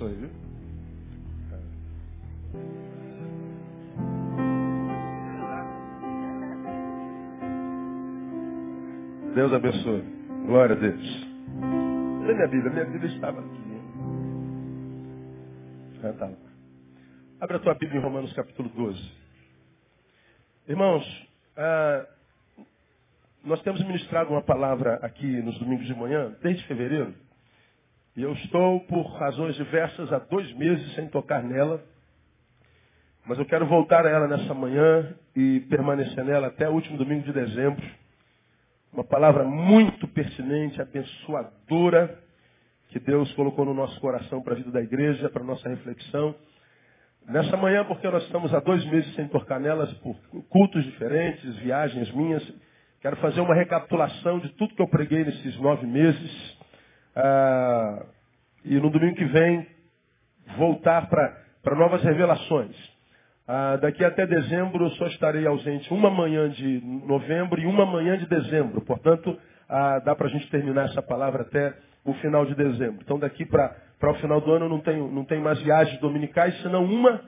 abençoe, viu? Deus abençoe. Glória a Deus. Cadê minha Bíblia? Minha Bíblia estava aqui. Ah, tá. Abre a tua Bíblia em Romanos capítulo 12. Irmãos, ah, nós temos ministrado uma palavra aqui nos domingos de manhã, desde fevereiro. E eu estou, por razões diversas, há dois meses sem tocar nela. Mas eu quero voltar a ela nessa manhã e permanecer nela até o último domingo de dezembro. Uma palavra muito pertinente, abençoadora, que Deus colocou no nosso coração para a vida da igreja, para a nossa reflexão. Nessa manhã, porque nós estamos há dois meses sem tocar nelas, por cultos diferentes, viagens minhas, quero fazer uma recapitulação de tudo que eu preguei nesses nove meses. Ah, e no domingo que vem, voltar para novas revelações. Ah, daqui até dezembro eu só estarei ausente uma manhã de novembro e uma manhã de dezembro. Portanto, ah, dá para a gente terminar essa palavra até o final de dezembro. Então daqui para o final do ano não tenho, não tenho mais viagens dominicais, senão uma.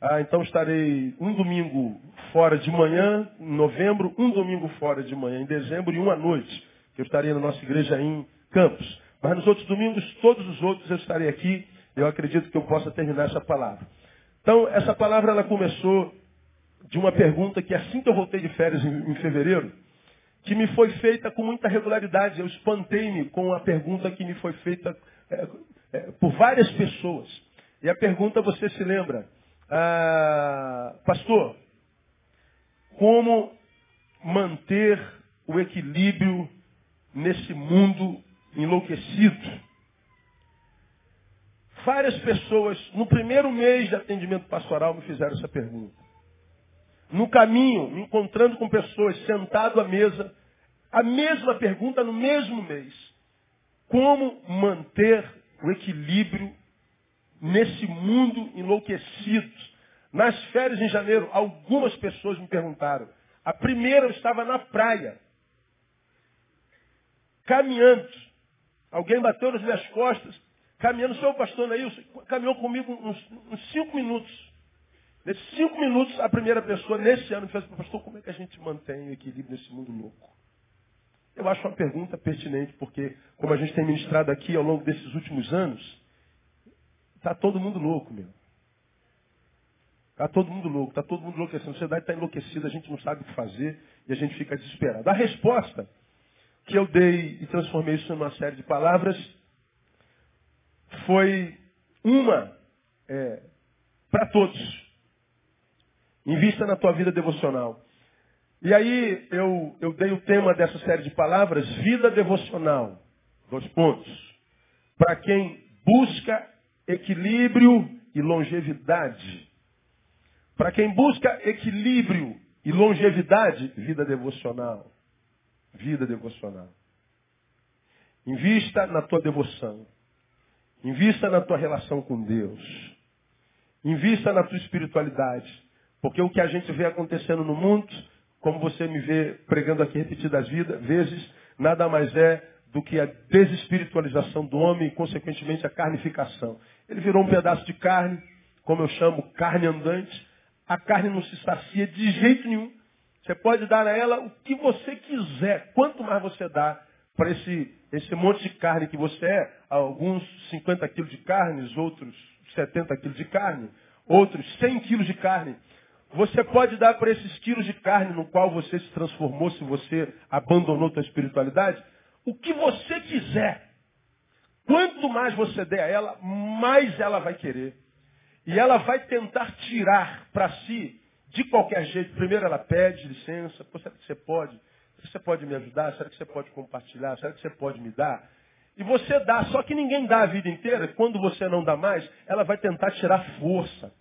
Ah, então estarei um domingo fora de manhã, em novembro, um domingo fora de manhã, em dezembro, e uma noite, que eu estarei na nossa igreja em Campos. Mas nos outros domingos, todos os outros, eu estarei aqui. Eu acredito que eu possa terminar essa palavra. Então, essa palavra ela começou de uma pergunta que assim que eu voltei de férias em, em fevereiro, que me foi feita com muita regularidade. Eu espantei-me com a pergunta que me foi feita é, é, por várias pessoas. E a pergunta você se lembra, ah, pastor, como manter o equilíbrio nesse mundo enlouquecido? Várias pessoas, no primeiro mês de atendimento pastoral, me fizeram essa pergunta. No caminho, me encontrando com pessoas sentado à mesa, a mesma pergunta no mesmo mês. Como manter o equilíbrio nesse mundo enlouquecido? Nas férias em janeiro, algumas pessoas me perguntaram. A primeira eu estava na praia, caminhando. Alguém bateu nas minhas costas, caminhando. Senhor pastor Neilson caminhou comigo uns, uns cinco minutos. Nesses cinco minutos, a primeira pessoa, nesse ano, fez, pastor, como é que a gente mantém o equilíbrio nesse mundo louco? Eu acho uma pergunta pertinente, porque, como a gente tem ministrado aqui ao longo desses últimos anos, está todo mundo louco, meu. Está todo mundo louco, está todo mundo enlouquecendo. A sociedade está enlouquecida, a gente não sabe o que fazer e a gente fica desesperado. A resposta que eu dei e transformei isso numa série de palavras foi uma é, para todos. Invista na tua vida devocional. E aí eu, eu dei o tema dessa série de palavras, vida devocional. Dois pontos. Para quem busca equilíbrio e longevidade. Para quem busca equilíbrio e longevidade, vida devocional. Vida devocional. Invista na tua devoção. Invista na tua relação com Deus. Invista na tua espiritualidade. Porque o que a gente vê acontecendo no mundo, como você me vê pregando aqui repetidas vezes, nada mais é do que a desespiritualização do homem e, consequentemente, a carnificação. Ele virou um pedaço de carne, como eu chamo, carne andante. A carne não se sacia de jeito nenhum. Você pode dar a ela o que você quiser. Quanto mais você dá para esse, esse monte de carne que você é, alguns 50 quilos de carne, outros 70 quilos de carne, outros 100 quilos de carne. Você pode dar para esses quilos de carne no qual você se transformou, se você abandonou sua espiritualidade, o que você quiser. Quanto mais você der a ela, mais ela vai querer. E ela vai tentar tirar para si de qualquer jeito. Primeiro ela pede licença. Pô, será que você pode? Será que você pode me ajudar? Será que você pode compartilhar? Será que você pode me dar? E você dá, só que ninguém dá a vida inteira. Quando você não dá mais, ela vai tentar tirar força.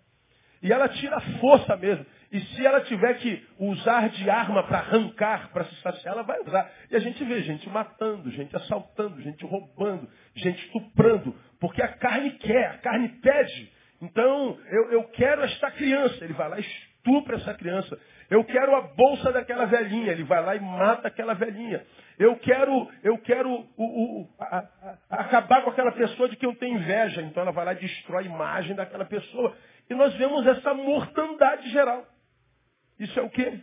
E ela tira força mesmo. E se ela tiver que usar de arma para arrancar, para se saciar, ela vai usar. E a gente vê gente matando, gente assaltando, gente roubando, gente estuprando, porque a carne quer, a carne pede. Então, eu, eu quero esta criança, ele vai lá e estupra essa criança. Eu quero a bolsa daquela velhinha, ele vai lá e mata aquela velhinha. Eu quero, eu quero o, o, a, a, acabar com aquela pessoa de quem eu tenho inveja. Então ela vai lá e destrói a imagem daquela pessoa. E nós vemos essa mortandade geral. Isso é o quê?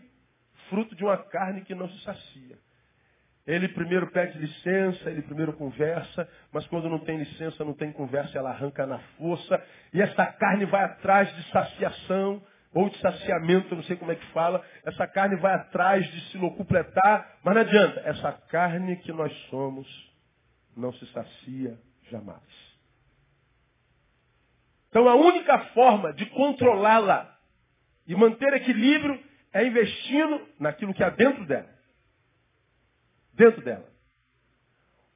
Fruto de uma carne que não se sacia. Ele primeiro pede licença, ele primeiro conversa, mas quando não tem licença, não tem conversa, ela arranca na força. E essa carne vai atrás de saciação, ou de saciamento, não sei como é que fala. Essa carne vai atrás de se locupletar, mas não adianta. Essa carne que nós somos não se sacia jamais. Então a única forma de controlá-la e manter equilíbrio é investindo naquilo que há dentro dela. Dentro dela.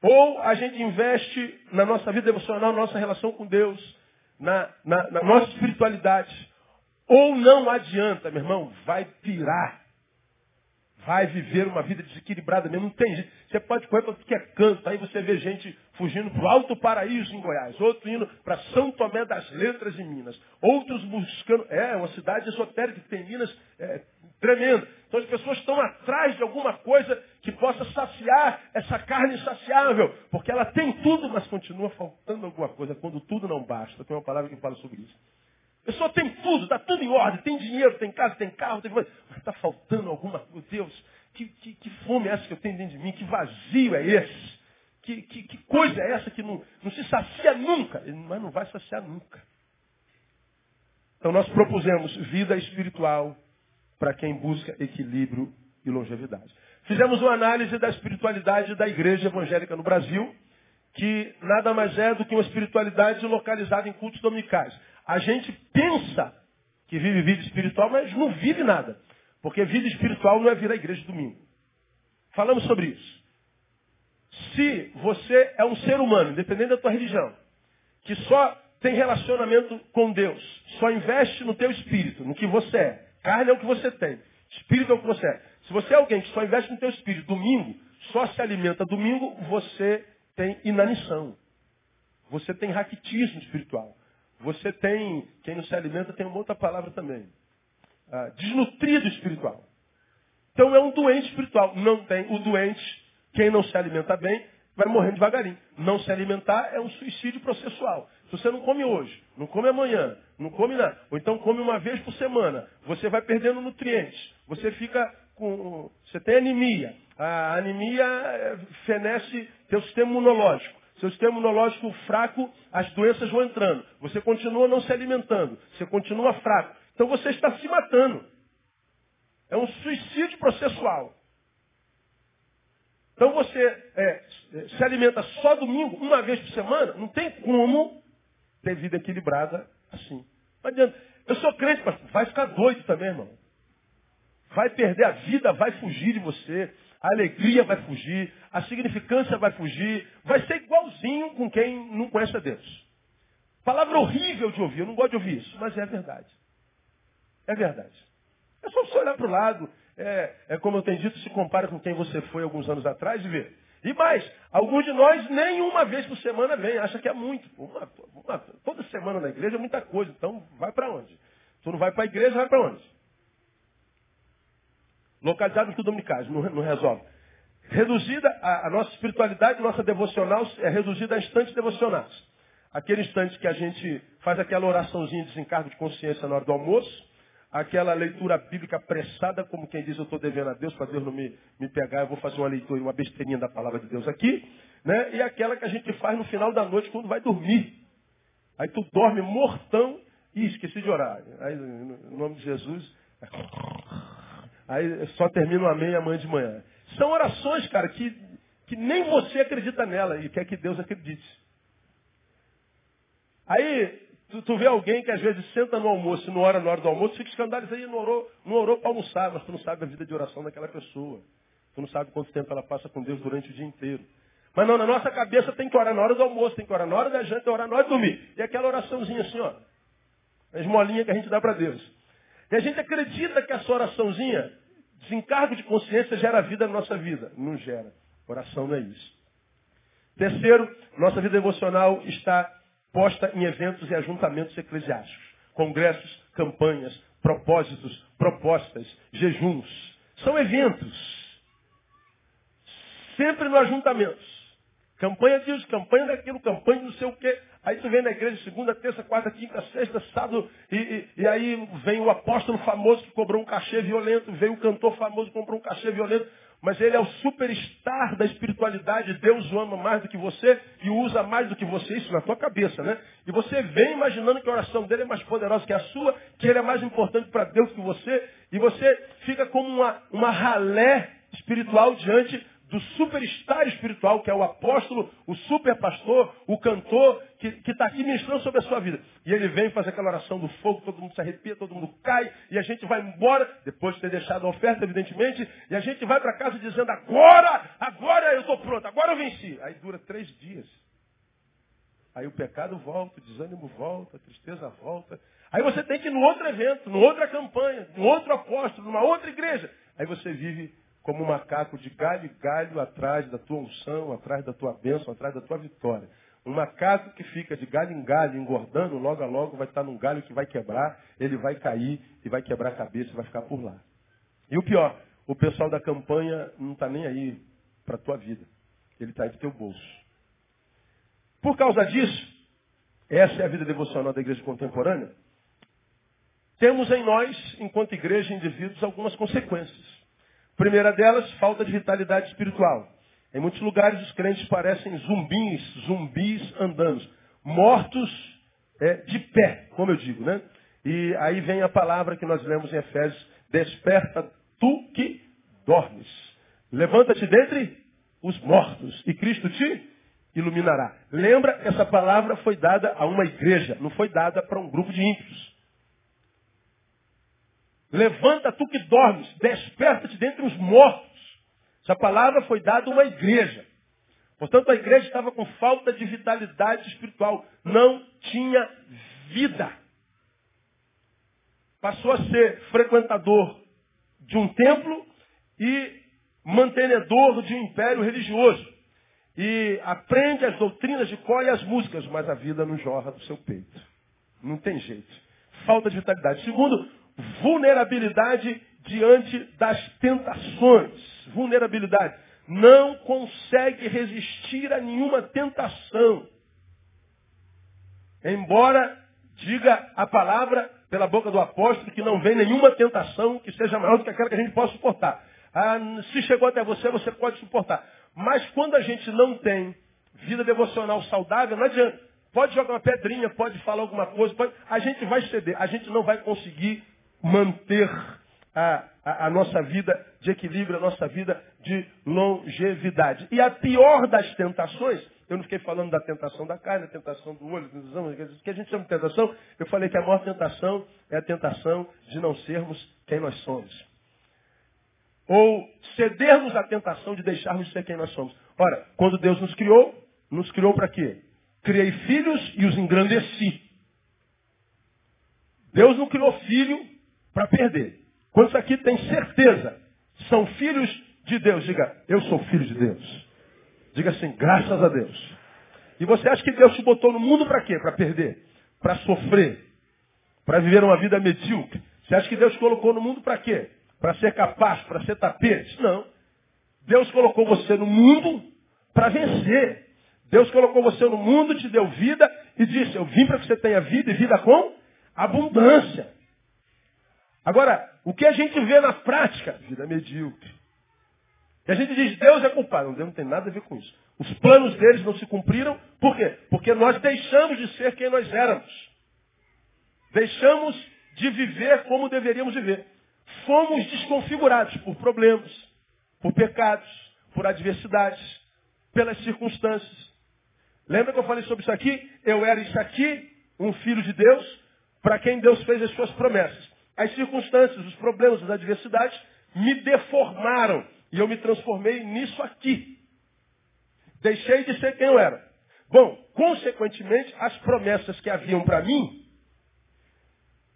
Ou a gente investe na nossa vida devocional, na nossa relação com Deus, na, na, na nossa espiritualidade. Ou não adianta, meu irmão, vai pirar. Vai viver uma vida desequilibrada mesmo. Não tem jeito. Você pode correr para que é canto. Aí você vê gente fugindo para o Alto Paraíso em Goiás. Outro indo para São Tomé das Letras em Minas. Outros buscando. É, uma cidade esotérica que tem Minas é, tremenda. Então as pessoas estão atrás de alguma coisa que possa saciar essa carne insaciável. Porque ela tem tudo, mas continua faltando alguma coisa. Quando tudo não basta. Tem uma palavra que fala sobre isso. Pessoa tem tudo, está tudo em ordem, tem dinheiro, tem casa, tem carro, tem... mas está faltando alguma coisa. Deus, que, que, que, fome é essa que eu tenho dentro de mim? Que vazio é esse? Que, que, que coisa é essa que não, não se sacia nunca? Mas não vai saciar nunca. Então nós propusemos vida espiritual para quem busca equilíbrio e longevidade. Fizemos uma análise da espiritualidade da igreja evangélica no Brasil, que nada mais é do que uma espiritualidade localizada em cultos dominicais. A gente pensa que vive vida espiritual, mas não vive nada. Porque vida espiritual não é vir à igreja domingo. Falamos sobre isso. Se você é um ser humano, independente da tua religião, que só tem relacionamento com Deus, só investe no teu espírito, no que você é. Carne é o que você tem. Espírito é o que você é. Se você é alguém que só investe no teu espírito domingo, só se alimenta domingo, você tem inanição. Você tem raquitismo espiritual. Você tem, quem não se alimenta tem uma outra palavra também. Ah, desnutrido espiritual. Então é um doente espiritual. Não tem o doente, quem não se alimenta bem, vai morrendo devagarinho. Não se alimentar é um suicídio processual. Se você não come hoje, não come amanhã, não come nada, ou então come uma vez por semana, você vai perdendo nutrientes. Você fica com. Você tem anemia. A anemia eh, fenece teu sistema imunológico seu sistema imunológico fraco, as doenças vão entrando. Você continua não se alimentando. Você continua fraco. Então você está se matando. É um suicídio processual. Então você é, se alimenta só domingo, uma vez por semana, não tem como ter vida equilibrada assim. Não adianta. Eu sou crente, mas vai ficar doido também, irmão. Vai perder a vida, vai fugir de você a alegria vai fugir, a significância vai fugir, vai ser igualzinho com quem não conhece a Deus. Palavra horrível de ouvir, eu não gosto de ouvir isso, mas é verdade. É verdade. É só você olhar para o lado, é, é, como eu tenho dito, se compara com quem você foi alguns anos atrás e ver. E mais, alguns de nós nem uma vez por semana vem, acha que é muito. Uma, uma, toda semana na igreja é muita coisa, então vai para onde? Tu não vai para a igreja, vai para onde? Localizado no dominicais, não, não resolve. Reduzida, a, a, nossa espiritualidade, nossa devocional é reduzida a instantes devocionais. Aquele instante que a gente faz aquela oraçãozinha de desencargo de consciência na hora do almoço, aquela leitura bíblica apressada, como quem diz, eu estou devendo a Deus, para Deus não me, me pegar, eu vou fazer uma leitura, uma besteirinha da palavra de Deus aqui, né? e aquela que a gente faz no final da noite, quando vai dormir. Aí tu dorme mortão, e esqueci de orar. Aí, no nome de Jesus, Aí só termina o amém amanhã de manhã. São orações, cara, que, que nem você acredita nela e quer que Deus acredite. Aí tu, tu vê alguém que às vezes senta no almoço, não ora na hora do almoço, fica escandalizado aí, não orou, não orou para almoçar, mas tu não sabe a vida de oração daquela pessoa. Tu não sabe quanto tempo ela passa com Deus durante o dia inteiro. Mas não, na nossa cabeça tem que orar na hora do almoço, tem que orar na hora da janta, tem que orar na hora de dormir. E aquela oraçãozinha assim, ó. A esmolinha que a gente dá para Deus. E a gente acredita que essa oraçãozinha Desencargo de consciência gera vida na nossa vida. Não gera. Oração não é isso. Terceiro, nossa vida emocional está posta em eventos e ajuntamentos eclesiásticos. congressos, campanhas, propósitos, propostas, jejuns. São eventos. Sempre no ajuntamento. Campanha disso, campanha daquilo, campanha não sei o quê. Aí tu vem na igreja segunda, terça, quarta, quinta, sexta, sábado, e, e, e, aí vem o apóstolo famoso que cobrou um cachê violento, vem o cantor famoso que cobrou um cachê violento, mas ele é o superstar da espiritualidade, Deus o ama mais do que você e usa mais do que você, isso na tua cabeça, né? E você vem imaginando que a oração dele é mais poderosa que a sua, que ele é mais importante para Deus que você, e você fica como uma, uma ralé espiritual diante do superstar espiritual, que é o apóstolo, o super pastor, o cantor, que está aqui ministrando sobre a sua vida. E ele vem fazer aquela oração do fogo, todo mundo se arrepia, todo mundo cai, e a gente vai embora, depois de ter deixado a oferta, evidentemente, e a gente vai para casa dizendo, agora, agora eu estou pronto, agora eu venci. Aí dura três dias. Aí o pecado volta, o desânimo volta, a tristeza volta. Aí você tem que ir no outro evento, numa outra campanha, num outro apóstolo, numa outra igreja. Aí você vive como um macaco de galho em galho atrás da tua unção, atrás da tua bênção, atrás da tua vitória. Um macaco que fica de galho em galho, engordando, logo a logo vai estar num galho que vai quebrar, ele vai cair e vai quebrar a cabeça e vai ficar por lá. E o pior, o pessoal da campanha não está nem aí para a tua vida. Ele está aí para teu bolso. Por causa disso, essa é a vida devocional da igreja contemporânea, temos em nós, enquanto igreja e indivíduos, algumas consequências. Primeira delas, falta de vitalidade espiritual. Em muitos lugares os crentes parecem zumbis, zumbis andando, mortos é, de pé, como eu digo, né? E aí vem a palavra que nós lemos em Efésios, desperta tu que dormes. Levanta-te dentre os mortos e Cristo te iluminará. Lembra, essa palavra foi dada a uma igreja, não foi dada para um grupo de ímpios. Levanta tu que dormes, desperta-te dentre os mortos. Essa palavra foi dada a uma igreja. Portanto, a igreja estava com falta de vitalidade espiritual. Não tinha vida. Passou a ser frequentador de um templo e mantenedor de um império religioso. E aprende as doutrinas de cor e as músicas, mas a vida não jorra do seu peito. Não tem jeito. Falta de vitalidade. Segundo, vulnerabilidade diante das tentações. Vulnerabilidade. Não consegue resistir a nenhuma tentação. Embora diga a palavra pela boca do apóstolo que não vem nenhuma tentação que seja maior do que aquela que a gente possa suportar. Ah, se chegou até você, você pode suportar. Mas quando a gente não tem vida devocional saudável, não adianta. Pode jogar uma pedrinha, pode falar alguma coisa, pode... a gente vai ceder, a gente não vai conseguir manter a, a, a, nossa vida de equilíbrio, a nossa vida de longevidade. E a pior das tentações, eu não fiquei falando da tentação da carne, da tentação do olho, o que a gente chama de tentação, eu falei que a maior tentação é a tentação de não sermos quem nós somos. Ou cedermos à tentação de deixarmos de ser quem nós somos. Ora, quando Deus nos criou, nos criou para quê? Criei filhos e os engrandeci. Deus não criou filho para perder. Quantos aqui têm certeza? São filhos de Deus. Diga, eu sou filho de Deus. Diga assim, graças a Deus. E você acha que Deus te botou no mundo para quê? Para perder? Para sofrer? Para viver uma vida medíocre? Você acha que Deus colocou no mundo para quê? Para ser capaz, para ser tapete? Não. Deus colocou você no mundo para vencer. Deus colocou você no mundo, te deu vida e disse, eu vim para que você tenha vida e vida com abundância. Agora, o que a gente vê na prática? Vida medíocre. E a gente diz, Deus é culpado. Deus não tem nada a ver com isso. Os planos deles não se cumpriram. Por quê? Porque nós deixamos de ser quem nós éramos. Deixamos de viver como deveríamos viver. Fomos desconfigurados por problemas, por pecados, por adversidades, pelas circunstâncias. Lembra que eu falei sobre isso aqui? Eu era isso aqui, um filho de Deus, para quem Deus fez as suas promessas. As circunstâncias, os problemas, as adversidades me deformaram. E eu me transformei nisso aqui. Deixei de ser quem eu era. Bom, consequentemente, as promessas que haviam para mim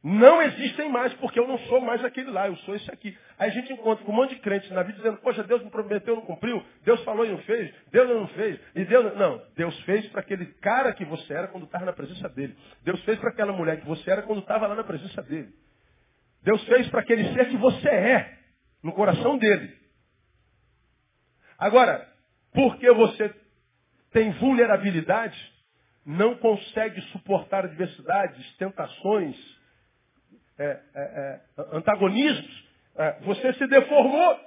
não existem mais, porque eu não sou mais aquele lá, eu sou esse aqui. Aí a gente encontra com um monte de crentes na vida dizendo, poxa, Deus me prometeu, não cumpriu, Deus falou e não fez, Deus não fez, e Deus não. Deus fez para aquele cara que você era quando estava na presença dele. Deus fez para aquela mulher que você era quando estava lá na presença dele. Deus fez para aquele ser que você é, no coração dele. Agora, porque você tem vulnerabilidade, não consegue suportar adversidades, tentações, é, é, é, antagonismos, é, você se deformou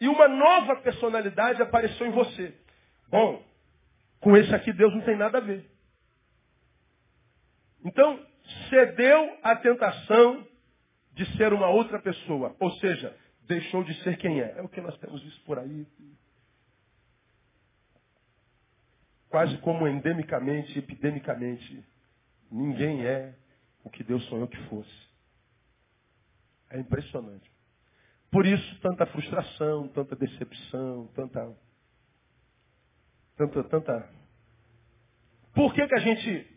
e uma nova personalidade apareceu em você. Bom, com esse aqui Deus não tem nada a ver. Então, cedeu à tentação de ser uma outra pessoa. Ou seja, deixou de ser quem é. É o que nós temos visto por aí. Quase como endemicamente, epidemicamente. Ninguém é o que Deus sonhou que fosse. É impressionante. Por isso, tanta frustração, tanta decepção, tanta. Tanta, tanta. Por que, que a gente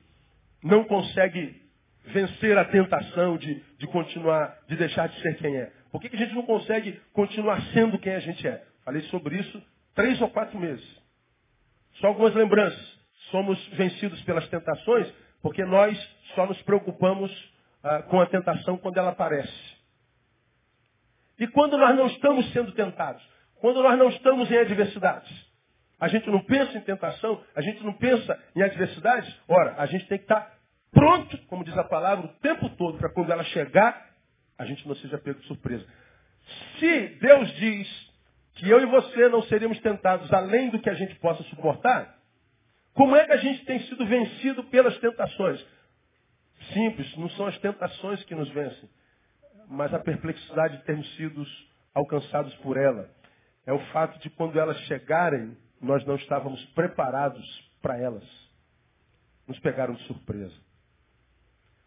não consegue vencer a tentação de, de continuar, de deixar de ser quem é? Por que, que a gente não consegue continuar sendo quem a gente é? Falei sobre isso três ou quatro meses. Só algumas lembranças. Somos vencidos pelas tentações porque nós só nos preocupamos ah, com a tentação quando ela aparece. E quando nós não estamos sendo tentados? Quando nós não estamos em adversidades? A gente não pensa em tentação, a gente não pensa em adversidades? Ora, a gente tem que estar pronto, como diz a palavra, o tempo todo, para quando ela chegar, a gente não seja pego de surpresa. Se Deus diz que eu e você não seríamos tentados além do que a gente possa suportar, como é que a gente tem sido vencido pelas tentações? Simples, não são as tentações que nos vencem mas a perplexidade de termos sido alcançados por ela. É o fato de quando elas chegarem, nós não estávamos preparados para elas. Nos pegaram de surpresa.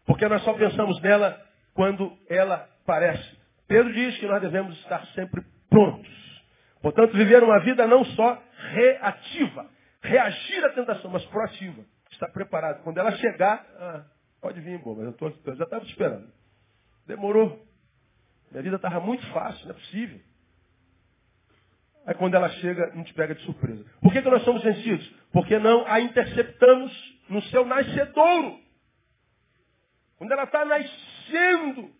Porque nós só pensamos nela quando ela aparece. Pedro diz que nós devemos estar sempre prontos. Portanto, viver uma vida não só reativa, reagir à tentação, mas proativa. Estar preparado. Quando ela chegar, ah, pode vir, boba, eu, tô, eu já estava esperando. Demorou. Minha vida estava muito fácil, não é possível. Aí quando ela chega, a gente pega de surpresa. Por que, que nós somos vencidos? Porque não a interceptamos no seu nascedouro. Quando ela está nascendo,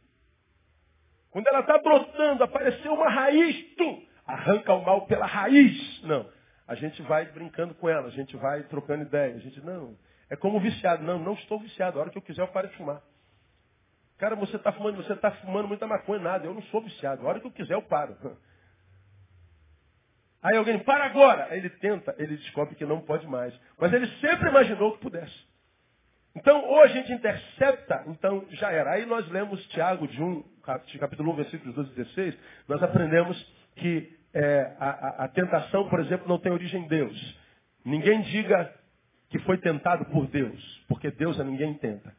quando ela está brotando, apareceu uma raiz, tu arranca o mal pela raiz. Não. A gente vai brincando com ela, a gente vai trocando ideia. A gente, não. É como viciado. Não, não estou viciado. A hora que eu quiser eu paro de fumar. Cara, você está fumando, você está fumando muita maconha, nada. Eu não sou viciado. A hora que eu quiser, eu paro. Aí alguém, para agora! Aí ele tenta, ele descobre que não pode mais. Mas ele sempre imaginou que pudesse. Então, ou a gente intercepta, então já era. Aí nós lemos Tiago de 1, capítulo 1, versículos 12 e 16, nós aprendemos que é, a, a, tentação, por exemplo, não tem origem em Deus. Ninguém diga que foi tentado por Deus, porque Deus a ninguém tenta.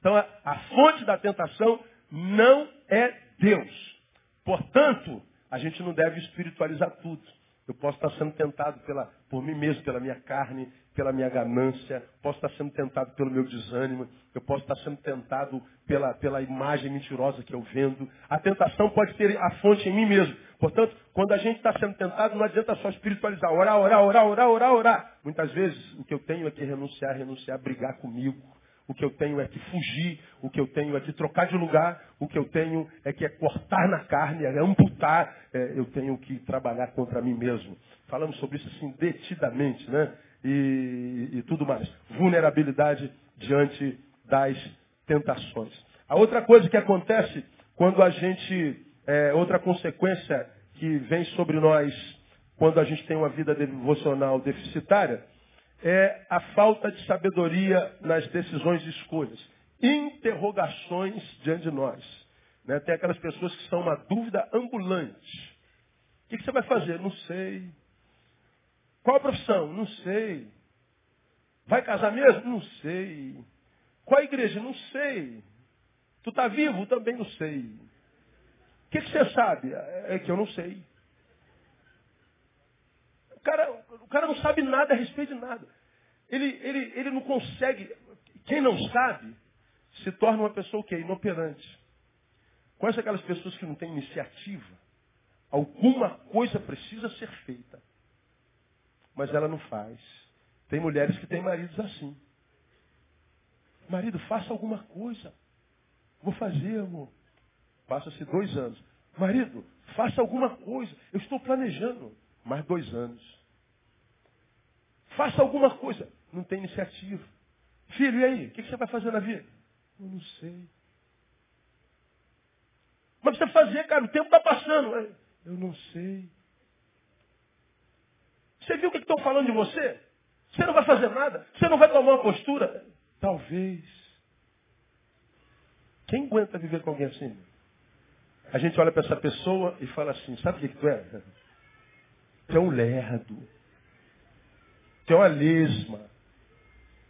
Então, a, a fonte da tentação não é Deus. Portanto, a gente não deve espiritualizar tudo. Eu posso estar sendo tentado pela, por mim mesmo, pela minha carne, pela minha ganância, posso estar sendo tentado pelo meu desânimo, eu posso estar sendo tentado pela, pela imagem mentirosa que eu vendo. A tentação pode ter a fonte em mim mesmo. Portanto, quando a gente está sendo tentado, não adianta só espiritualizar, orar, orar, orar, orar, orar, orar. Muitas vezes o que eu tenho é que renunciar, renunciar, brigar comigo o que eu tenho é que fugir, o que eu tenho é que trocar de lugar, o que eu tenho é que é cortar na carne, é amputar, é, eu tenho que trabalhar contra mim mesmo. Falamos sobre isso assim detidamente, né? E, e tudo mais. Vulnerabilidade diante das tentações. A outra coisa que acontece quando a gente, é, outra consequência que vem sobre nós quando a gente tem uma vida devocional deficitária, é a falta de sabedoria nas decisões e escolhas. Interrogações diante de nós. Né? Tem aquelas pessoas que são uma dúvida ambulante. O que, que você vai fazer? Não sei. Qual profissão? Não sei. Vai casar mesmo? Não sei. Qual igreja? Não sei. Tu está vivo? Também não sei. O que, que você sabe? É que eu não sei cara, o cara não sabe nada a respeito de nada. Ele, ele, ele não consegue. Quem não sabe se torna uma pessoa o quê? Inoperante. Conhece aquelas pessoas que não têm iniciativa? Alguma coisa precisa ser feita. Mas ela não faz. Tem mulheres que têm maridos assim. Marido, faça alguma coisa. Vou fazer, amor. Passa-se dois anos. Marido, faça alguma coisa. Eu estou planejando. Mais dois anos. Faça alguma coisa. Não tem iniciativa. Filho, e aí? O que você vai fazer na vida? Eu não sei. Mas precisa fazer, cara. O tempo está passando. Eu não sei. Você viu o que estão falando de você? Você não vai fazer nada? Você não vai tomar uma postura? Talvez. Quem aguenta viver com alguém assim? A gente olha para essa pessoa e fala assim, sabe o que, tu é? Tu é um lerdo. Tu é uma lesma.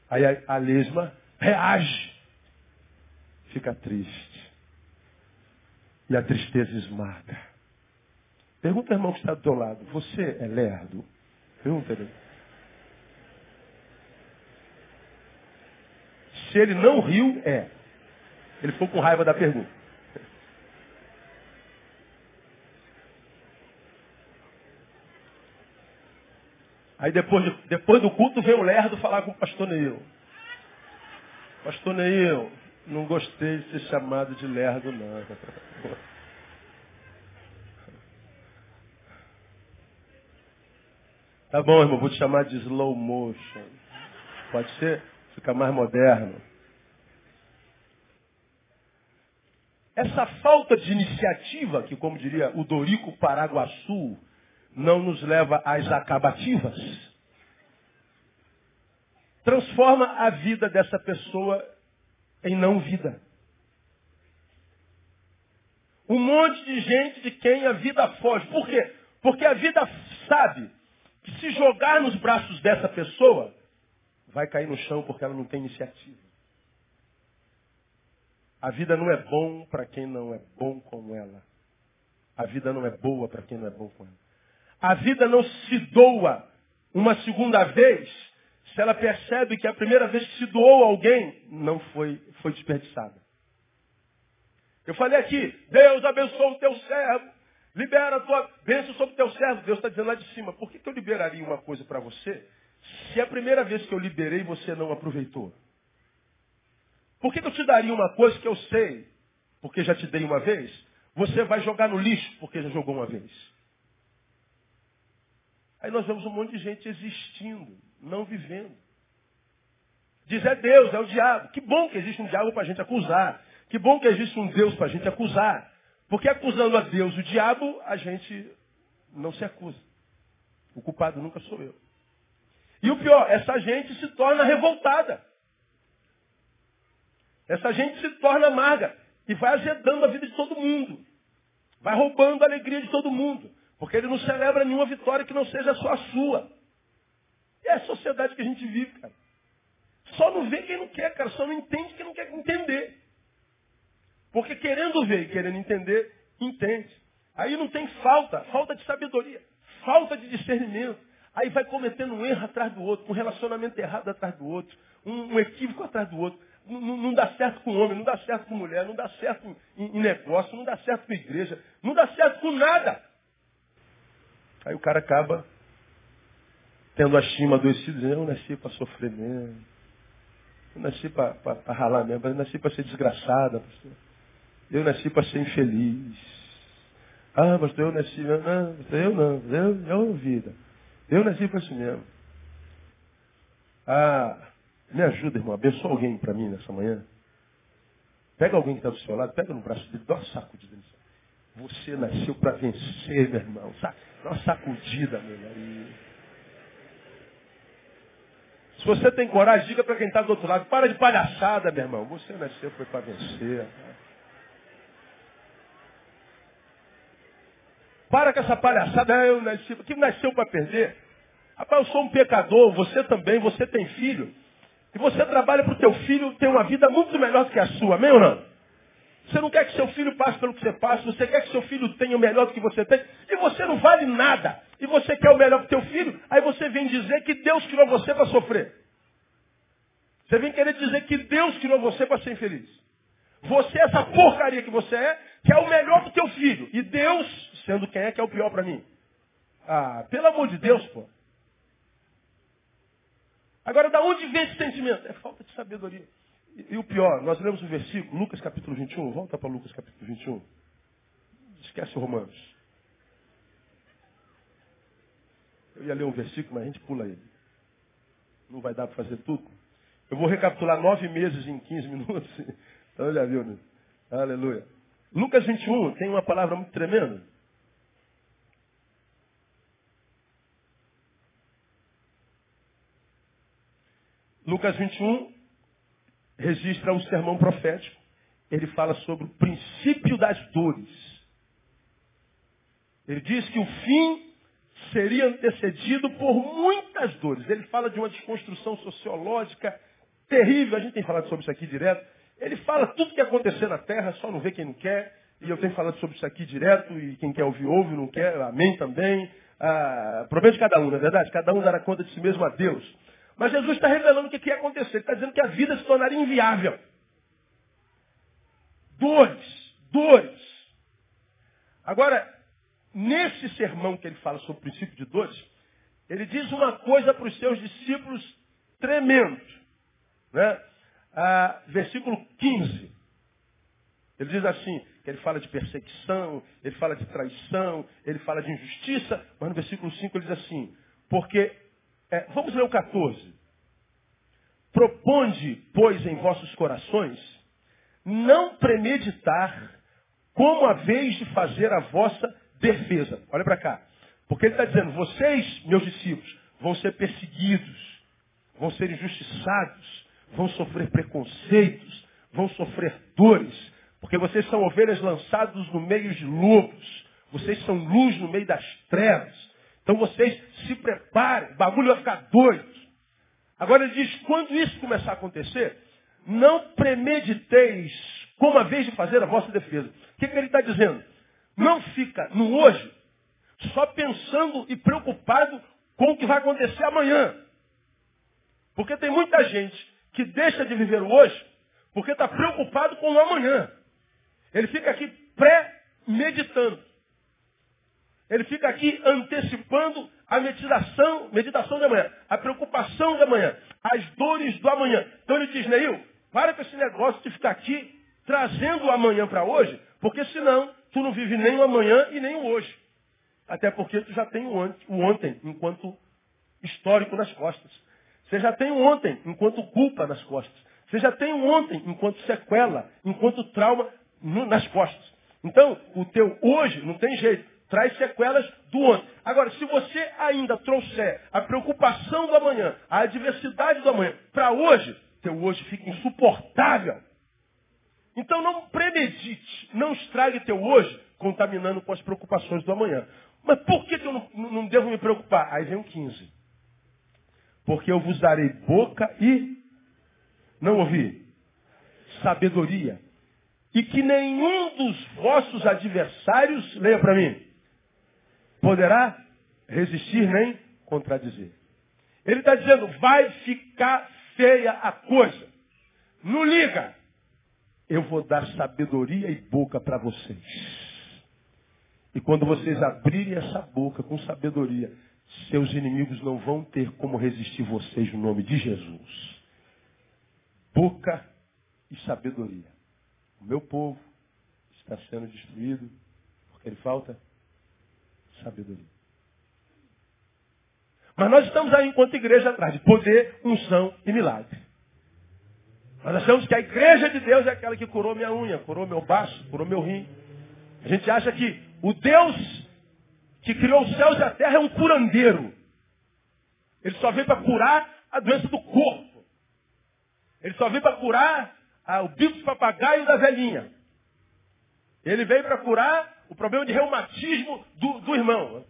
Aí a, a lesma reage. Fica triste. E a tristeza esmaga. Pergunta ao irmão que está do teu lado. Você é lerdo? Pergunta ele. Se ele não riu, é. Ele ficou com raiva da pergunta. Aí depois, de, depois do culto vem o lerdo falar com o pastor Neil. Pastor Neil, não gostei de ser chamado de lerdo, não. Tá bom, irmão, vou te chamar de slow motion. Pode ser? Fica mais moderno. Essa falta de iniciativa, que como diria o Dorico Paraguaçu, não nos leva às acabativas, transforma a vida dessa pessoa em não vida. Um monte de gente de quem a vida foge. Por quê? Porque a vida sabe se jogar nos braços dessa pessoa, vai cair no chão porque ela não tem iniciativa. A vida não é bom para quem não é bom com ela. A vida não é boa para quem não é bom com ela. A vida não se doa uma segunda vez se ela percebe que a primeira vez que se doou alguém não foi, foi desperdiçada. Eu falei aqui, Deus abençoe o teu servo, libera a tua bênção sobre teu servo. Deus está dizendo lá de cima, por que, que eu liberaria uma coisa para você se a primeira vez que eu liberei você não aproveitou? Por que, que eu te daria uma coisa que eu sei, porque já te dei uma vez, você vai jogar no lixo porque já jogou uma vez? Aí nós vemos um monte de gente existindo, não vivendo. Diz é Deus, é o diabo. Que bom que existe um diabo para a gente acusar. Que bom que existe um Deus para a gente acusar. Porque acusando a Deus o diabo, a gente não se acusa. O culpado nunca sou eu. E o pior, essa gente se torna revoltada. Essa gente se torna amarga e vai azedando a vida de todo mundo. Vai roubando a alegria de todo mundo. Porque ele não celebra nenhuma vitória que não seja só a sua. E é a sociedade que a gente vive, cara. Só não vê quem não quer, cara. Só não entende quem não quer entender. Porque querendo ver e querendo entender, entende. Aí não tem falta, falta de sabedoria, falta de discernimento. Aí vai cometendo um erro atrás do outro, um relacionamento errado atrás do outro, um, um equívoco atrás do outro. Não, não, dá certo com homem, não dá certo com mulher, não dá certo em, em negócio, não dá certo com igreja, não dá certo com nada. Aí o cara acaba tendo a estima adoecida, dizendo, eu nasci para sofrer mesmo. Eu nasci para ralar mesmo, eu nasci para ser desgraçada. Eu nasci para ser infeliz. Ah, pastor, eu nasci. Não, eu não. Eu, eu vida. Eu nasci para isso mesmo. Ah, me ajuda, irmão. Abençoa alguém para mim nessa manhã. Pega alguém que está do seu lado, pega no braço dele, dá uma sacudida nisso. Você nasceu para vencer, meu irmão. Dá uma sacudida, meu marido. Se você tem coragem, diga para quem está do outro lado, para de palhaçada, meu irmão. Você nasceu para vencer. Para com essa palhaçada, eu nasci, que nasceu para perder. Rapaz, eu sou um pecador, você também, você tem filho. E você trabalha para o teu filho ter uma vida muito melhor do que a sua, amém ou não? Você não quer que seu filho passe pelo que você passa, você quer que seu filho tenha o melhor do que você tem, e você não vale nada. E você quer o melhor para o teu filho, aí você vem dizer que Deus criou você para sofrer. Você vem querer dizer que Deus criou você para ser infeliz. Você é essa porcaria que você é, que é o melhor do teu filho. E Deus, sendo quem é, que é o pior para mim. Ah, pelo amor de Deus, pô. Agora, da onde vem esse sentimento? É falta de sabedoria. E, e o pior, nós lemos o versículo, Lucas capítulo 21. Volta para Lucas capítulo 21. Esquece Romanos. Eu ia ler um versículo, mas a gente pula ele. Não vai dar para fazer tudo. Eu vou recapitular nove meses em 15 minutos. Então já viu, né? Aleluia. Lucas 21 tem uma palavra muito tremenda. Lucas 21 registra um sermão profético. Ele fala sobre o princípio das dores. Ele diz que o fim seria antecedido por muitas dores. Ele fala de uma desconstrução sociológica terrível. A gente tem falado sobre isso aqui direto. Ele fala tudo que acontecer na terra, só não vê quem não quer. E eu tenho falado sobre isso aqui direto, e quem quer ouvir, ouve, não quer, amém também. Ah, problema de cada um, não é verdade? Cada um dará conta de si mesmo a Deus. Mas Jesus está revelando o que ia acontecer. Ele está dizendo que a vida se tornaria inviável. Dores, dores. Agora, nesse sermão que ele fala sobre o princípio de dores, ele diz uma coisa para os seus discípulos tremendo. Né? Ah, versículo 15. Ele diz assim, que ele fala de perseguição, ele fala de traição, ele fala de injustiça, mas no versículo 5 ele diz assim, porque é, vamos ler o 14. Proponde, pois, em vossos corações, não premeditar como a vez de fazer a vossa defesa. Olha para cá. Porque ele está dizendo, vocês, meus discípulos, vão ser perseguidos, vão ser injustiçados, vão sofrer preconceitos, vão sofrer dores, porque vocês são ovelhas lançadas no meio de lobos, vocês são luz no meio das trevas. Então vocês se preparem, o bagulho vai ficar doido. Agora ele diz, quando isso começar a acontecer, não premediteis como a vez de fazer a vossa defesa. O que, que ele está dizendo? Não fica no hoje só pensando e preocupado com o que vai acontecer amanhã. Porque tem muita gente que deixa de viver o hoje porque está preocupado com o amanhã. Ele fica aqui pré-meditando. Ele fica aqui antecipando a meditação, meditação da manhã, a preocupação da manhã, as dores do amanhã. Então ele diz, Neil, para com esse negócio de ficar aqui trazendo o amanhã para hoje, porque senão tu não vive nem o amanhã e nem o hoje. Até porque tu já tem o ontem enquanto histórico nas costas. Você já tem o ontem enquanto culpa nas costas. Você já tem o ontem enquanto sequela, enquanto trauma nas costas. Então, o teu hoje não tem jeito traz sequelas do ontem. Agora, se você ainda trouxer a preocupação do amanhã, a adversidade do amanhã, para hoje, teu hoje fica insuportável. Então não premedite, não estrague teu hoje contaminando com as preocupações do amanhã. Mas por que, eu não, não devo me preocupar? Aí vem o 15. Porque eu vos darei boca e não ouvi sabedoria. E que nenhum dos vossos adversários, leia para mim, poderá resistir nem contradizer. Ele está dizendo, vai ficar feia a coisa. Não liga. Eu vou dar sabedoria e boca para vocês. E quando vocês abrirem essa boca com sabedoria, seus inimigos não vão ter como resistir vocês no nome de Jesus. Boca e sabedoria. O meu povo está sendo destruído porque ele falta sabedoria. Mas nós estamos aí enquanto igreja atrás de poder, unção e milagre. Nós achamos que a igreja de Deus é aquela que curou minha unha, curou meu baço, curou meu rim. A gente acha que o Deus que criou os céus e a terra é um curandeiro. Ele só veio para curar a doença do corpo. Ele só veio para curar o bico de papagaio da velhinha. Ele veio para curar o problema de reumatismo do, do irmão.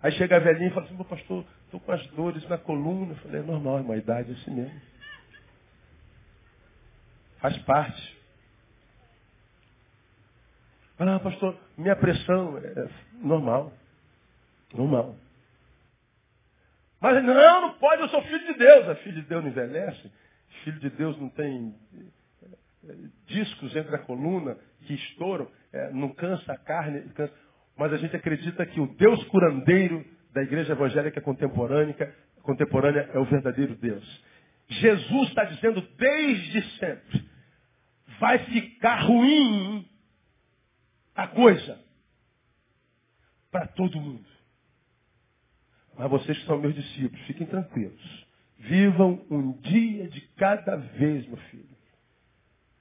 Aí chega a velhinha e fala assim, pastor, estou com as dores na coluna. Eu falei, é normal, é uma idade assim mesmo. Faz parte. Fala, ah, pastor, minha pressão é normal. Normal. Mas não, não pode, eu sou filho de Deus. A filho de Deus não envelhece. Filho de Deus não tem discos entre a coluna que estouram, é, não cansa a carne, cansa. mas a gente acredita que o Deus curandeiro da igreja evangélica contemporânea, contemporânea é o verdadeiro Deus. Jesus está dizendo desde sempre, vai ficar ruim a coisa para todo mundo. Mas vocês que são meus discípulos, fiquem tranquilos. Vivam um dia de cada vez, meu filho.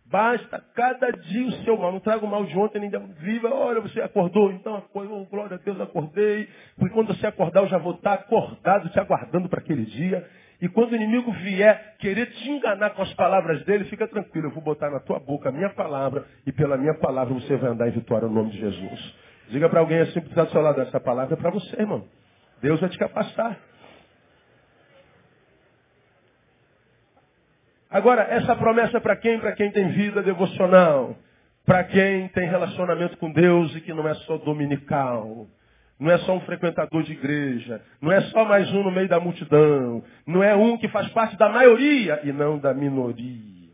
Basta cada dia o seu mal. Não traga o mal de ontem, nem de viva. Olha, você acordou, então, oh, glória a Deus, acordei. Porque quando você acordar, eu já vou estar acordado, te aguardando para aquele dia. E quando o inimigo vier querer te enganar com as palavras dele, fica tranquilo, eu vou botar na tua boca a minha palavra e pela minha palavra você vai andar em vitória no nome de Jesus. Diga para alguém assim está do seu lado, essa palavra é para você, irmão. Deus vai te capacitar. Agora, essa promessa é para quem? Para quem tem vida devocional. Para quem tem relacionamento com Deus e que não é só dominical. Não é só um frequentador de igreja. Não é só mais um no meio da multidão. Não é um que faz parte da maioria e não da minoria.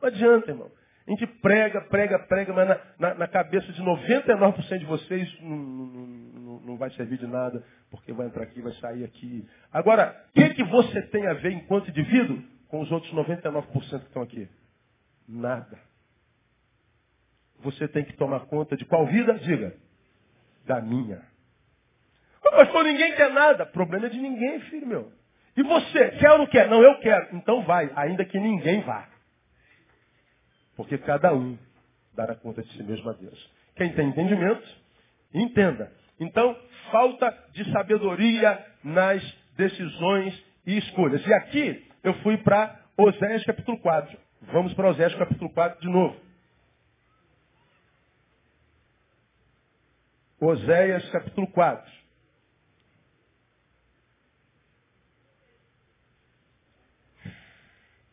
Não adianta, irmão. A gente prega, prega, prega, mas na, na, na cabeça de 99% de vocês não, não, não, vai servir de nada, porque vai entrar aqui, vai sair aqui. Agora, o que, que você tem a ver enquanto indivíduo com os outros 99% que estão aqui? Nada. Você tem que tomar conta de qual vida? Diga da minha. Pastor, ninguém quer nada. Problema é de ninguém, filho meu. E você, quer ou não quer? Não, eu quero. Então vai, ainda que ninguém vá. Porque cada um dará conta de si mesmo a Deus. Quem tem entendimento, entenda. Então, falta de sabedoria nas decisões e escolhas. E aqui eu fui para Oséias capítulo 4. Vamos para Oséias capítulo 4 de novo. Oséias capítulo 4.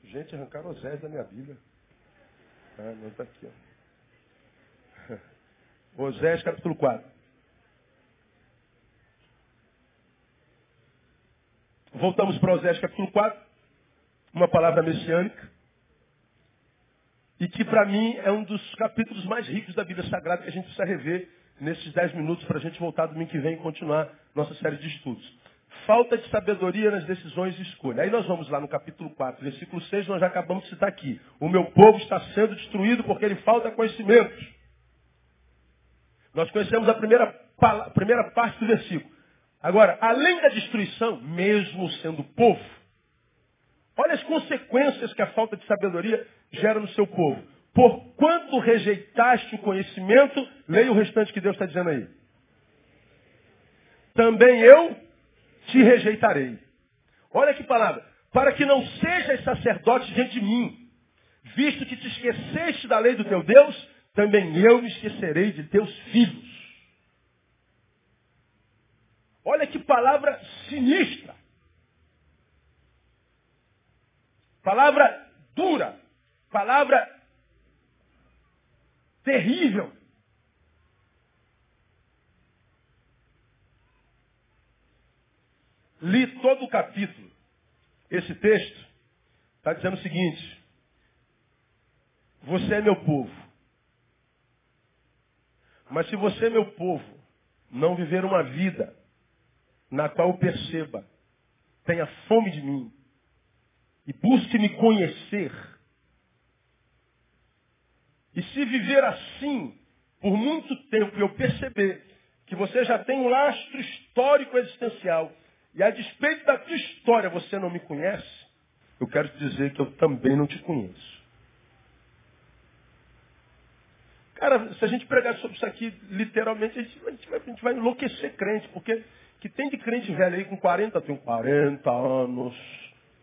Gente, arrancaram Oséias da minha Bíblia. Ah, não está aqui. Ó. Oséias capítulo 4. Voltamos para Oséias capítulo 4. Uma palavra messiânica. E que para mim é um dos capítulos mais ricos da Bíblia Sagrada que a gente precisa rever nesses dez minutos para a gente voltar domingo que vem e continuar nossa série de estudos. Falta de sabedoria nas decisões de escolha. Aí nós vamos lá no capítulo 4, versículo 6, nós já acabamos de citar aqui. O meu povo está sendo destruído porque ele falta conhecimentos. Nós conhecemos a primeira, a primeira parte do versículo. Agora, além da destruição, mesmo sendo povo, olha as consequências que a falta de sabedoria gera no seu povo. Por quanto rejeitaste o conhecimento, leia o restante que Deus está dizendo aí. Também eu te rejeitarei. Olha que palavra. Para que não sejas sacerdote diante de mim, visto que te esqueceste da lei do teu Deus, também eu me esquecerei de teus filhos. Olha que palavra sinistra. Palavra dura. Palavra terrível. Li todo o capítulo. Esse texto está dizendo o seguinte: Você é meu povo. Mas se você, é meu povo, não viver uma vida na qual perceba, tenha fome de mim e busque me conhecer, e se viver assim por muito tempo eu perceber que você já tem um lastro histórico existencial e a despeito da tua história você não me conhece, eu quero te dizer que eu também não te conheço. Cara, se a gente pregar sobre isso aqui literalmente, a gente, a gente, vai, a gente vai enlouquecer crente, porque que tem de crente velho aí com 40, tem 40 anos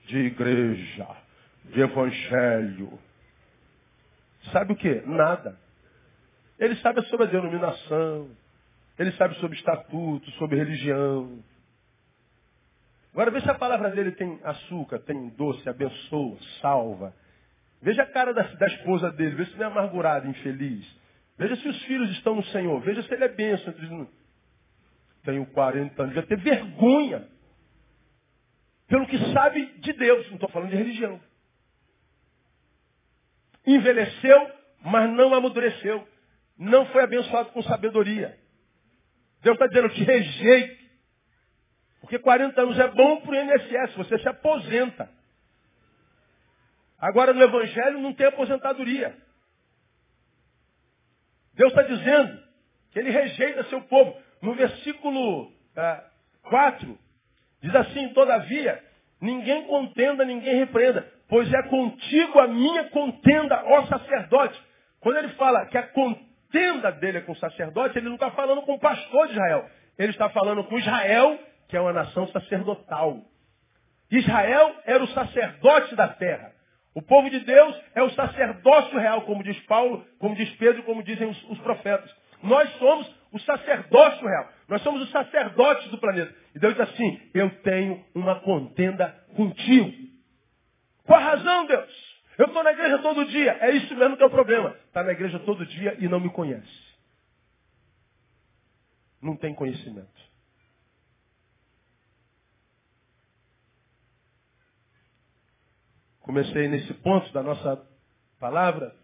de igreja, de evangelho. Sabe o que? Nada. Ele sabe sobre a denominação, ele sabe sobre estatuto, sobre religião. Agora veja se a palavra dele tem açúcar, tem doce, abençoa, salva. Veja a cara da, da esposa dele, veja se ele é amargurado, infeliz. Veja se os filhos estão no Senhor, veja se ele é bênção. Tenho 40 anos, deve ter vergonha. Pelo que sabe de Deus, não estou falando de religião. envelheceu, mas não amadureceu. Não foi abençoado com sabedoria. Deus está dizendo, te rejeito. Porque 40 anos é bom para o INSS, você se aposenta. Agora no Evangelho não tem aposentadoria. Deus está dizendo que ele rejeita seu povo. No versículo ah, 4, diz assim, todavia, ninguém contenda, ninguém repreenda, pois é contigo a minha contenda, ó sacerdote. Quando ele fala que a contenda dele é com o sacerdote, ele não está falando com o pastor de Israel. Ele está falando com Israel, que é uma nação sacerdotal. Israel era o sacerdote da terra. O povo de Deus é o sacerdócio real, como diz Paulo, como diz Pedro, como dizem os, os profetas. Nós somos o sacerdócio real. Nós somos os sacerdotes do planeta. E Deus diz assim, eu tenho uma contenda contigo. Qual a razão, Deus? Eu estou na igreja todo dia. É isso mesmo que é o problema. Está na igreja todo dia e não me conhece. Não tem conhecimento. Comecei nesse ponto da nossa palavra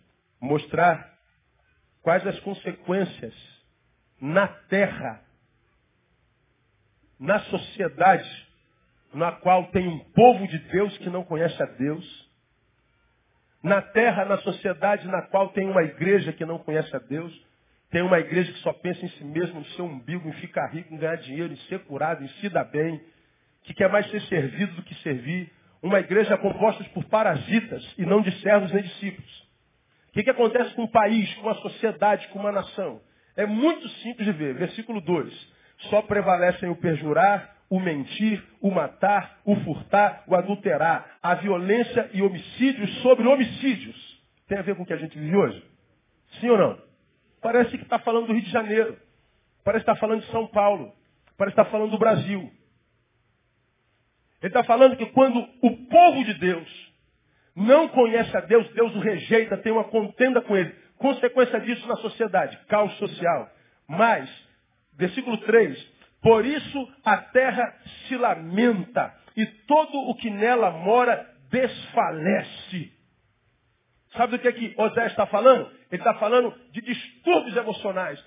mostrar quais as consequências na terra, na sociedade, na qual tem um povo de Deus que não conhece a Deus, na terra, na sociedade na qual tem uma igreja que não conhece a Deus, tem uma igreja que só pensa em si mesmo, no seu umbigo, em ficar rico, em ganhar dinheiro, em ser curado, em se dar bem, que quer mais ser servido do que servir, uma igreja composta por parasitas e não de servos nem discípulos. O que, que acontece com um país, com uma sociedade, com uma nação? É muito simples de ver. Versículo 2. Só prevalecem o perjurar, o mentir, o matar, o furtar, o adulterar, a violência e homicídios sobre homicídios. Tem a ver com o que a gente vive hoje? Sim ou não? Parece que está falando do Rio de Janeiro. Parece que está falando de São Paulo. Parece que está falando do Brasil. Ele está falando que quando o povo de Deus não conhece a Deus, Deus o rejeita, tem uma contenda com ele. Consequência disso na sociedade, caos social. Mas, versículo 3, por isso a terra se lamenta e todo o que nela mora desfalece. Sabe do que, é que Oséias está falando? Ele está falando de distúrbios emocionais.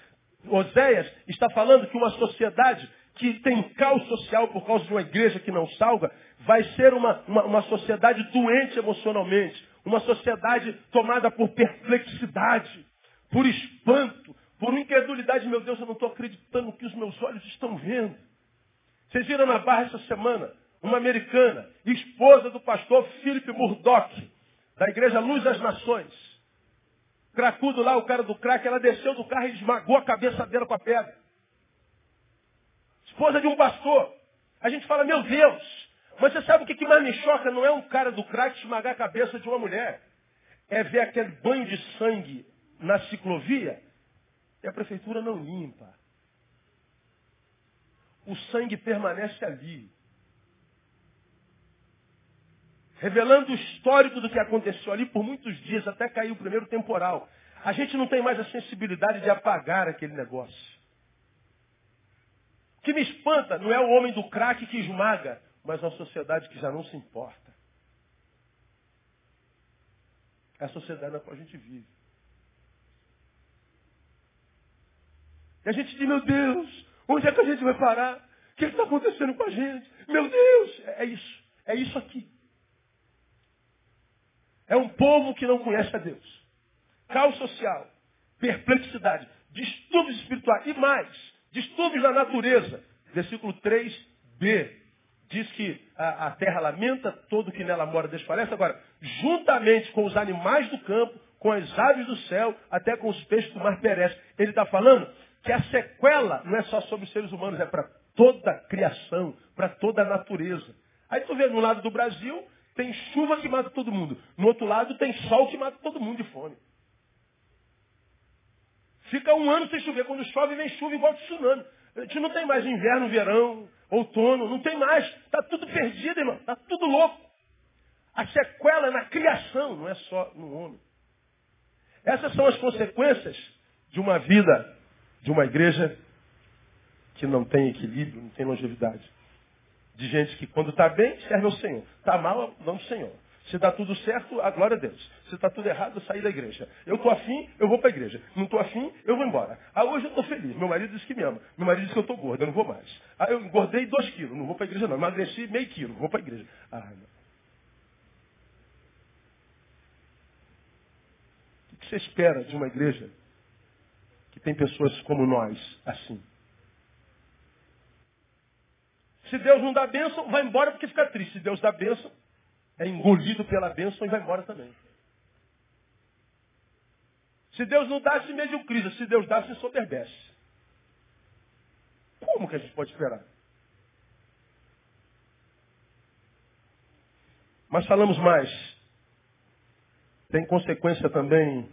Oséias está falando que uma sociedade que tem caos social por causa de uma igreja que não salga, vai ser uma, uma, uma sociedade doente emocionalmente, uma sociedade tomada por perplexidade, por espanto, por incredulidade. Meu Deus, eu não estou acreditando que os meus olhos estão vendo. Vocês viram na barra essa semana uma americana, esposa do pastor Philip Murdoch, da igreja Luz das Nações. Cracudo lá, o cara do crack, ela desceu do carro e esmagou a cabeça dela com a pedra esposa de um pastor. A gente fala, meu Deus, mas você sabe o que mais me choca? Não é um cara do crack esmagar a cabeça de uma mulher. É ver aquele banho de sangue na ciclovia e a prefeitura não limpa. O sangue permanece ali. Revelando o histórico do que aconteceu ali por muitos dias, até cair o primeiro temporal. A gente não tem mais a sensibilidade de apagar aquele negócio que me espanta não é o homem do crack que esmaga, mas uma sociedade que já não se importa. É a sociedade na qual a gente vive. E a gente diz, meu Deus, onde é que a gente vai parar? O que está acontecendo com a gente? Meu Deus, é, é isso. É isso aqui. É um povo que não conhece a Deus. Caos social, perplexidade, distúrbios espirituais e mais Distúrbios da natureza. Versículo 3b. Diz que a, a terra lamenta, todo que nela mora desfalece. Agora, juntamente com os animais do campo, com as aves do céu, até com os peixes do mar perece. Ele está falando que a sequela não é só sobre os seres humanos, é para toda a criação, para toda a natureza. Aí tu vê no lado do Brasil, tem chuva que mata todo mundo. No outro lado tem sol que mata todo mundo de fome. Fica um ano sem chover. Quando chove, vem chuva igual tsunami. A gente não tem mais inverno, verão, outono. Não tem mais. Está tudo perdido, irmão. Está tudo louco. A sequela é na criação, não é só no homem. Essas são as consequências de uma vida, de uma igreja que não tem equilíbrio, não tem longevidade. De gente que quando está bem, serve ao Senhor. Está mal, não ao Senhor. Se está tudo certo, a glória a Deus. Se está tudo errado, saí da igreja. Eu estou afim, eu vou para a igreja. Não estou afim, eu vou embora. Ah, hoje eu estou feliz. Meu marido disse que me ama. Meu marido disse que eu estou gordo, eu não vou mais. Ah, eu engordei dois quilos, não vou para a igreja não. Emagreci meio quilo, vou para a igreja. Ah, não. O que você espera de uma igreja que tem pessoas como nós, assim? Se Deus não dá bênção, vai embora porque fica triste. Se Deus dá bênção, é engolido pela bênção e vai embora também. Se Deus não dá, se mediocriza. Se Deus dá, se soberbece. Como que a gente pode esperar? Mas falamos mais. Tem consequência também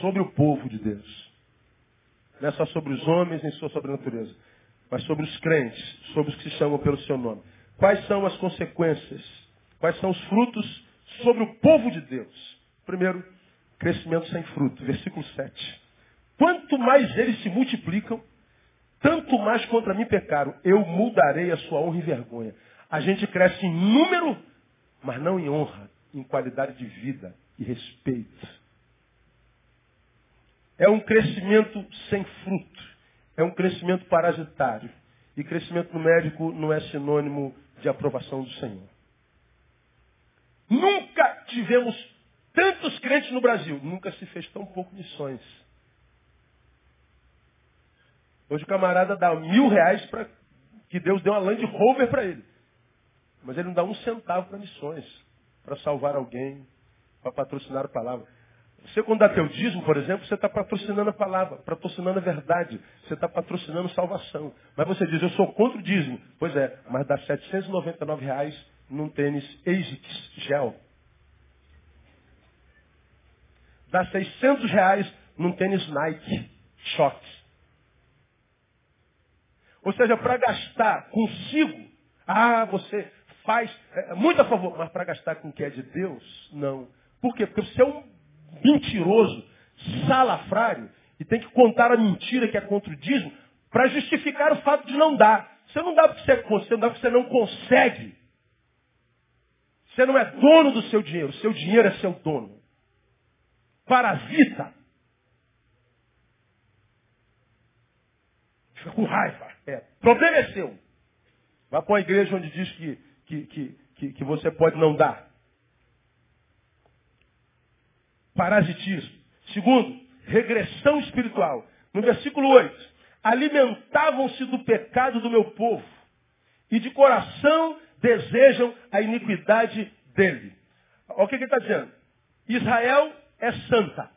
sobre o povo de Deus. Não é só sobre os homens, nem só sobre a natureza, mas sobre os crentes, sobre os que se chamam pelo seu nome. Quais são as consequências Quais são os frutos sobre o povo de Deus? Primeiro, crescimento sem fruto. Versículo 7. Quanto mais eles se multiplicam, tanto mais contra mim pecaram. Eu mudarei a sua honra e vergonha. A gente cresce em número, mas não em honra, em qualidade de vida e respeito. É um crescimento sem fruto. É um crescimento parasitário. E crescimento no médico não é sinônimo de aprovação do Senhor. Nunca tivemos tantos crentes no Brasil. Nunca se fez tão pouco missões. Hoje o camarada dá mil reais para que Deus deu uma Land Rover para ele. Mas ele não dá um centavo para missões, para salvar alguém, para patrocinar a palavra. Você quando dá teu dízimo, por exemplo, você está patrocinando a palavra, patrocinando a verdade, você está patrocinando salvação. Mas você diz, eu sou contra o dízimo. Pois é, mas dá 799 reais num tênis ASICS Gel. Dá 600 reais num tênis Nike Shot. Ou seja, para gastar consigo, ah, você faz é, muito a favor, mas para gastar com o que é de Deus, não. Por quê? Porque você é um mentiroso, salafrário, e tem que contar a mentira que é contra o dízimo para justificar o fato de não dar. Você não dá porque você, você não dá porque você não consegue. Você não é dono do seu dinheiro, seu dinheiro é seu dono. Parasita. Fica com raiva. É. Problema é seu. Vá para uma igreja onde diz que, que, que, que, que você pode não dar. Parasitismo. Segundo, regressão espiritual. No versículo 8. Alimentavam-se do pecado do meu povo. E de coração desejam a iniquidade dele. Olha o que ele está dizendo. Israel é santa.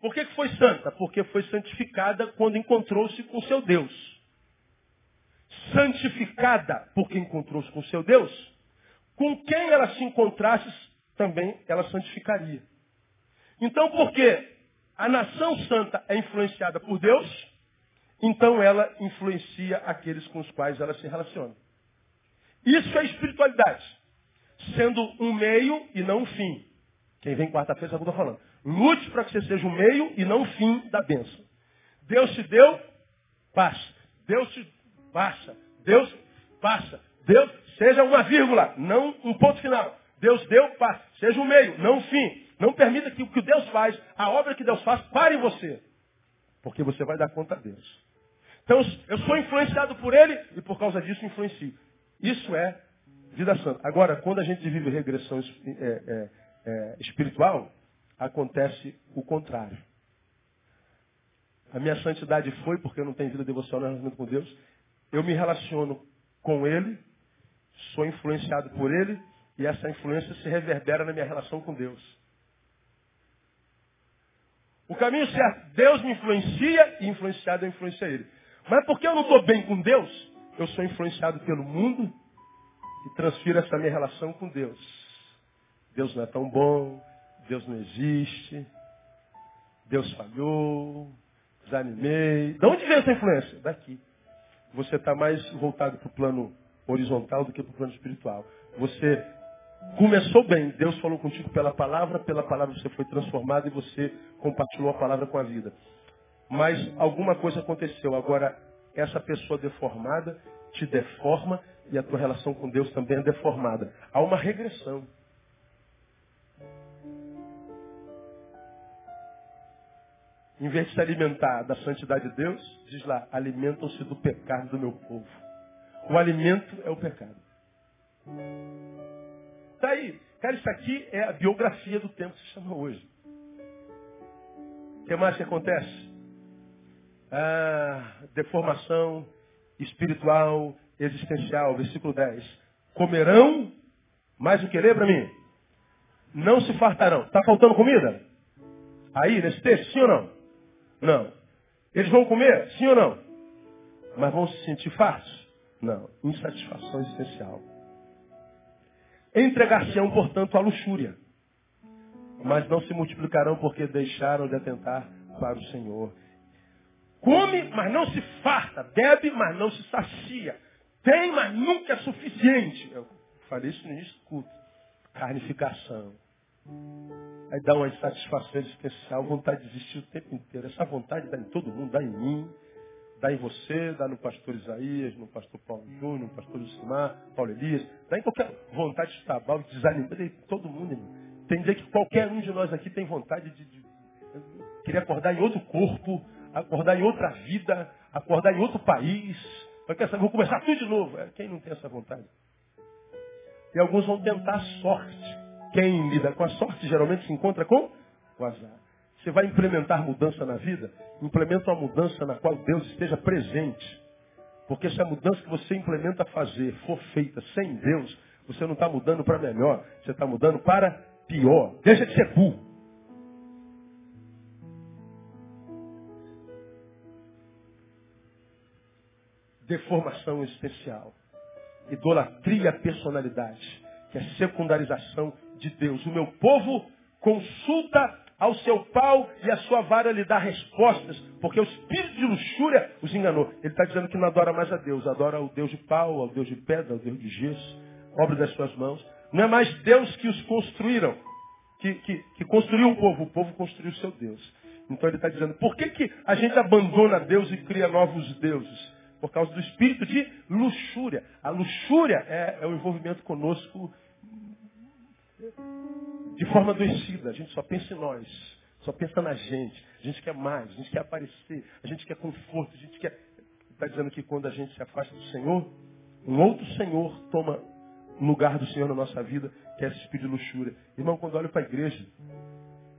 Por que, foi santa? Porque foi santificada quando encontrou-se com seu Deus. Santificada porque encontrou-se com seu Deus, com quem ela se encontrasse, também ela santificaria. Então, porque a nação santa é influenciada por Deus, então ela influencia aqueles com os quais ela se relaciona. Isso é espiritualidade. Sendo um meio e não um fim. Quem vem quarta-feira sabe o que eu falando. Lute para que você seja o um meio e não um fim da bênção. Deus te deu, passa. Deus te passa. Deus passa. Deus seja uma vírgula, não um ponto final. Deus deu, passa. Seja um meio, não um fim. Não permita que o que Deus faz, a obra que Deus faz, pare você. Porque você vai dar conta a Deus. Então, eu sou influenciado por Ele e por causa disso influencio. Isso é vida santa. Agora, quando a gente vive regressão é, é, é, espiritual, acontece o contrário. A minha santidade foi porque eu não tenho vida devocional relacionamento com Deus. Eu me relaciono com Ele, sou influenciado por Ele, e essa influência se reverbera na minha relação com Deus. O caminho certo, Deus me influencia e influenciado eu influencia Ele. Mas porque eu não estou bem com Deus, eu sou influenciado pelo mundo e transfiro essa minha relação com Deus. Deus não é tão bom, Deus não existe, Deus falhou, desanimei. De onde vem essa influência? Daqui. Você está mais voltado para o plano horizontal do que para o plano espiritual. Você começou bem, Deus falou contigo pela palavra, pela palavra você foi transformado e você compartilhou a palavra com a vida. Mas alguma coisa aconteceu. Agora essa pessoa deformada te deforma, e a tua relação com Deus também é deformada. Há uma regressão. Em vez de se alimentar da santidade de Deus, diz lá, alimentam-se do pecado do meu povo. O alimento é o pecado. Tá aí. Cara, isso aqui é a biografia do tempo que se chama hoje. O que mais que acontece? Ah, deformação espiritual, existencial. Versículo 10. Comerão, mais o que lê para mim? Não se fartarão. Está faltando comida? Aí, nesse texto, sim ou não? Não. Eles vão comer? Sim ou não? Mas vão se sentir fartos? Não. Insatisfação existencial. Entregar-se-ão, portanto, à luxúria. Mas não se multiplicarão porque deixaram de atentar para o Senhor. Come, mas não se farta. Bebe, mas não se sacia. Tem, mas nunca é suficiente. Eu falei isso no início. Carnificação. Aí dá uma insatisfação existencial, vontade de desistir o tempo inteiro. Essa vontade dá em todo mundo, dá em mim, dá em você, dá no pastor Isaías, no pastor Paulo Júnior, no pastor Lucimar, Paulo Elias, dá em qualquer vontade de estar de desanimar, de todo mundo. Irmão. Tem dia que qualquer um de nós aqui tem vontade de, de, querer acordar em outro corpo, acordar em outra vida, acordar em outro país. Vou começar tudo de novo. É, quem não tem essa vontade? E alguns vão tentar a sorte. Quem lida com a sorte geralmente se encontra com o azar. Você vai implementar mudança na vida? Implementa uma mudança na qual Deus esteja presente. Porque se a mudança que você implementa fazer for feita sem Deus, você não está mudando para melhor, você está mudando para pior. Deixa de ser burro. Deformação existencial. Idolatria personalidade, que é secundarização de Deus. O meu povo consulta ao seu pau e a sua vara lhe dá respostas, porque o espírito de luxúria os enganou. Ele está dizendo que não adora mais a Deus, adora o Deus de pau, ao Deus de pedra, ao Deus de gesso, obra das suas mãos. Não é mais Deus que os construíram, que, que, que construiu o povo, o povo construiu o seu Deus. Então ele está dizendo, por que, que a gente abandona Deus e cria novos deuses? Por causa do espírito de luxúria. A luxúria é, é o envolvimento conosco de forma adoecida. A gente só pensa em nós, só pensa na gente. A gente quer mais, a gente quer aparecer, a gente quer conforto, a gente quer. Está dizendo que quando a gente se afasta do Senhor, um outro Senhor toma lugar do Senhor na nossa vida, que é esse espírito de luxúria. Irmão, quando olho para a igreja,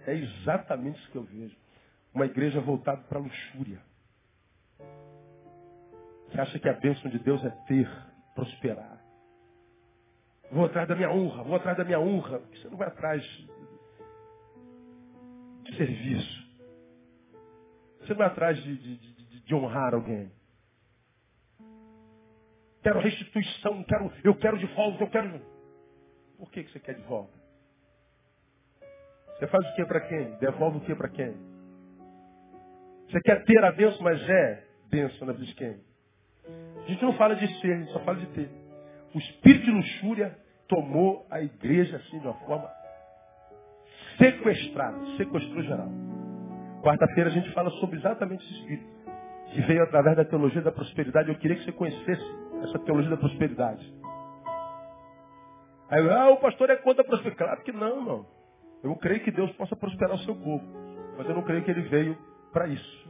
é exatamente isso que eu vejo. Uma igreja voltada para a luxúria. Que acha que a bênção de Deus é ter, prosperar. Vou atrás da minha honra, vou atrás da minha honra. Você não vai atrás de serviço. Você não vai atrás de, de, de, de honrar alguém. Quero restituição, quero, eu quero de volta, eu quero. Por que, que você quer de volta? Você faz o que para quem? Devolve o que para quem? Você quer ter a bênção, mas é bênção na vida de quem? A gente não fala de ser, a gente só fala de ter. O espírito de luxúria tomou a igreja assim de uma forma sequestrada, sequestrou geral. Quarta-feira a gente fala sobre exatamente esse espírito, que veio através da teologia da prosperidade. Eu queria que você conhecesse essa teologia da prosperidade. Aí, ah, o pastor é contra a prosperidade. Claro que não, não. Eu creio que Deus possa prosperar o seu povo. Mas eu não creio que ele veio para isso.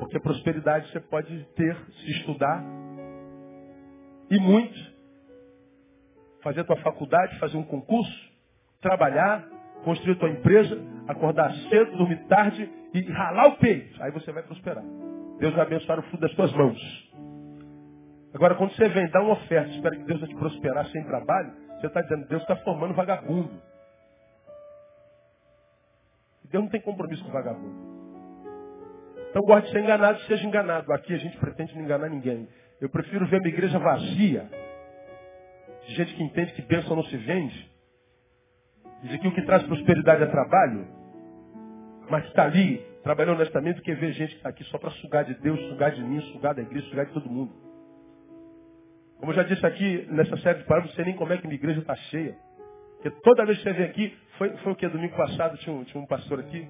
Porque prosperidade você pode ter, se estudar, e muito. Fazer a tua faculdade, fazer um concurso, trabalhar, construir a tua empresa, acordar cedo, dormir tarde e ralar o peito. Aí você vai prosperar. Deus vai abençoar o fruto das tuas mãos. Agora, quando você vem dar uma oferta, espera que Deus vai te prosperar sem trabalho, você está dizendo, Deus está formando vagabundo. Deus não tem compromisso com vagabundo. Então gosta de ser enganado, seja enganado. Aqui a gente pretende não enganar ninguém. Eu prefiro ver minha igreja vazia. De gente que entende que bênção não se vende. Diz que o que traz prosperidade é trabalho. Mas está ali, trabalhando honestamente, do que ver gente que está aqui só para sugar de Deus, sugar de mim, sugar da igreja, sugar de todo mundo. Como eu já disse aqui nessa série de palavras, não sei nem como é que minha igreja está cheia. Porque toda vez que você vem aqui, foi, foi o que? Domingo passado tinha um, tinha um pastor aqui.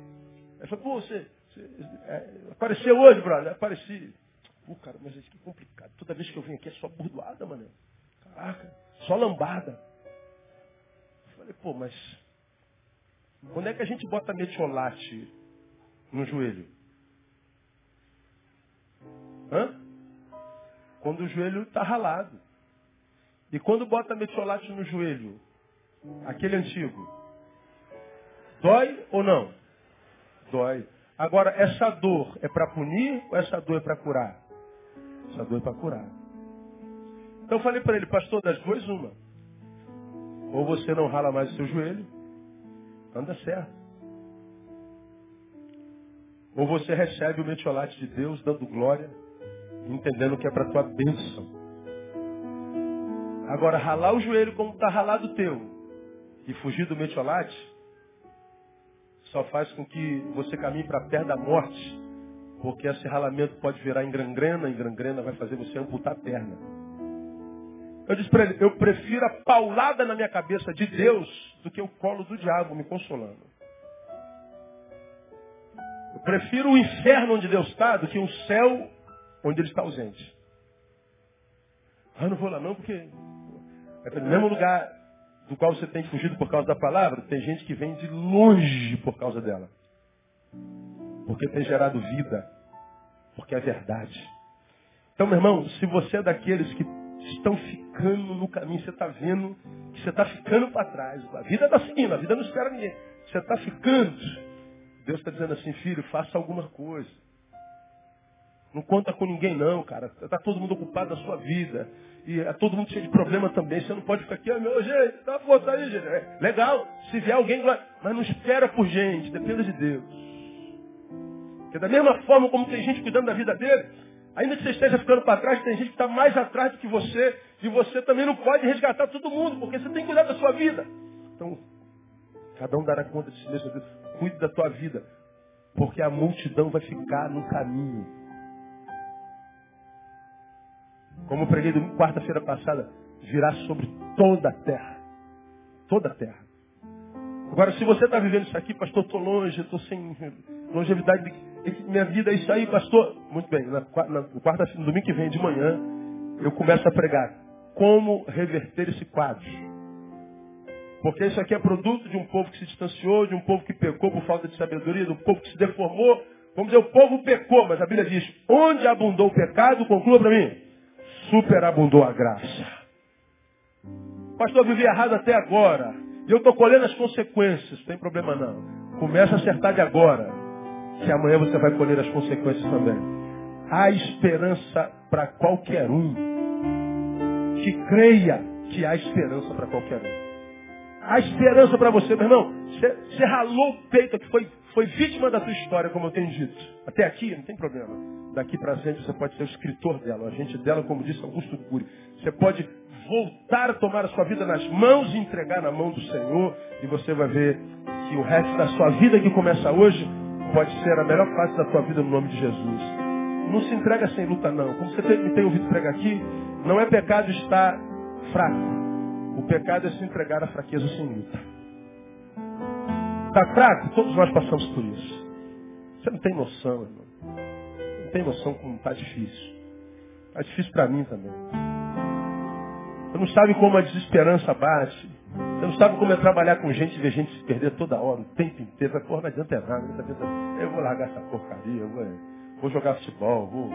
Ele falou, pô, você, você é, apareceu hoje, brother? Apareci. Pô, cara, mas isso que complicado. Toda vez que eu venho aqui é só burdoada, mano. Caraca, só lambada. Eu falei, pô, mas quando é que a gente bota metiolate no joelho? Hã? Quando o joelho está ralado. E quando bota metiolate no joelho, aquele antigo, dói ou não? Dói. Agora, essa dor é para punir ou essa dor é para curar? Dor é para curar. Então eu falei para ele, pastor, das duas, uma. Ou você não rala mais o seu joelho, anda certo. Ou você recebe o metiolate de Deus, dando glória, entendendo que é para tua bênção. Agora, ralar o joelho como está ralado o teu e fugir do metiolate, só faz com que você caminhe para perto da morte, porque esse ralamento pode virar em gangrena, e gangrena vai fazer você amputar a perna. Eu disse para ele, eu prefiro a paulada na minha cabeça de Deus do que o colo do diabo me consolando. Eu prefiro o inferno onde Deus está do que o céu onde Ele está ausente. Ah, não vou lá não, porque é no mesmo lugar do qual você tem fugido por causa da palavra, tem gente que vem de longe por causa dela. Porque tem gerado vida. Porque é verdade. Então, meu irmão, se você é daqueles que estão ficando no caminho, você está vendo que você está ficando para trás. A vida está seguindo, a vida não espera ninguém. Você está ficando. Deus está dizendo assim, filho, faça alguma coisa. Não conta com ninguém não, cara. Está todo mundo ocupado na sua vida. E é todo mundo cheio de problema também. Você não pode ficar aqui, meu gente, dá força aí, gente. É legal, se vier alguém, mas não espera por gente, dependa de Deus. Porque da mesma forma como tem gente cuidando da vida dele, ainda que você esteja ficando para trás, tem gente que está mais atrás do que você. E você também não pode resgatar todo mundo, porque você tem que cuidar da sua vida. Então, cada um dará conta de si mesmo. Cuide da tua vida, porque a multidão vai ficar no caminho. Como eu preguei quarta-feira passada, virá sobre toda a terra. Toda a terra. Agora, se você está vivendo isso aqui, pastor, estou longe, estou sem longevidade, minha vida é isso aí, pastor. Muito bem, na, na quarta-feira, no domingo que vem de manhã, eu começo a pregar. Como reverter esse quadro? Porque isso aqui é produto de um povo que se distanciou, de um povo que pecou por falta de sabedoria, de um povo que se deformou. Vamos dizer, o povo pecou, mas a Bíblia diz, onde abundou o pecado, conclua para mim, superabundou a graça. Pastor, eu vivi errado até agora. E eu estou colhendo as consequências. Não tem problema não. Começa a acertar de agora. Que amanhã você vai colher as consequências também. Há esperança para qualquer um. Que creia que há esperança para qualquer um. Há esperança para você, meu irmão. Você, ralou o peito, que foi, foi vítima da tua história, como eu tenho dito. Até aqui, não tem problema. Daqui para frente você pode ser o escritor dela, o agente dela, como disse Augusto Cury. Você pode voltar a tomar a sua vida nas mãos e entregar na mão do Senhor. E você vai ver que o resto da sua vida que começa hoje pode ser a melhor parte da tua vida no nome de Jesus. Não se entrega sem luta, não. Como você me tem ouvido pregar aqui, não é pecado estar fraco. O pecado é se entregar à fraqueza sem luta. Está fraco? Todos nós passamos por isso. Você não tem noção, irmão. Não tem noção como está difícil. Está difícil para mim também. Você não sabe como a desesperança bate. Sabe como é trabalhar com gente e ver gente se perder toda hora, o tempo inteiro. Porra, não adianta nada. Eu vou largar essa porcaria, vou, vou jogar futebol, vou,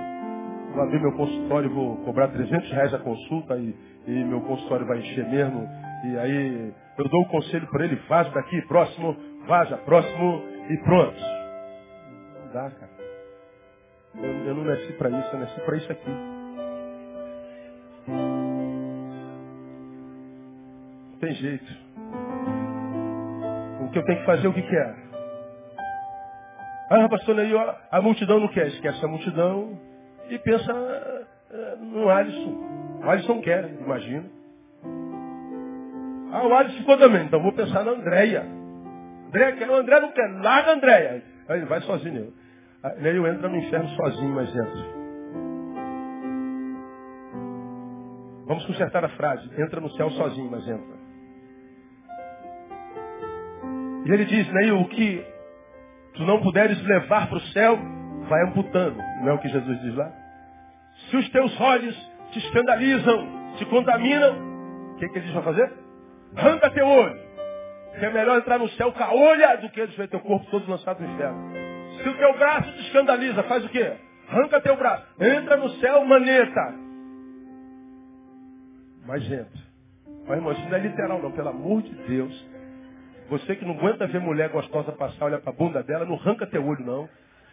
vou abrir meu consultório, vou cobrar 300 reais a consulta e e meu consultório vai encher mesmo. E aí eu dou um conselho para ele, vaza daqui, próximo, vaza, próximo e pronto. Não dá, cara. Eu, eu não nasci para isso, eu nasci para isso aqui. Tem jeito. O que eu tenho que fazer, o que, que é? Ah, pastor, a multidão não quer. Esquece a multidão e pensa eh, no Alisson. O Alisson quer, imagina. Ah, o Alisson ficou também, então vou pensar na Andréia. Andréia quer, o André não quer, larga a Andréia. Aí ele vai sozinho. Eu entra no inferno sozinho, mas entra. Vamos consertar a frase. Entra no céu sozinho, mas entra. E ele diz, né, o que tu não puderes levar para o céu, vai amputando. Não é o que Jesus diz lá? Se os teus olhos te escandalizam, te contaminam, o que, que eles vão fazer? Arranca teu olho. Que é melhor entrar no céu com a olha do que ver teu corpo todo lançado no inferno. Se o teu braço te escandaliza, faz o quê? Arranca teu braço. Entra no céu, maneta. Mas entra. Mas, irmão, isso não é literal, não. Pelo amor de Deus. Você que não aguenta ver mulher gostosa passar, olhar para a bunda dela, não arranca teu olho, não.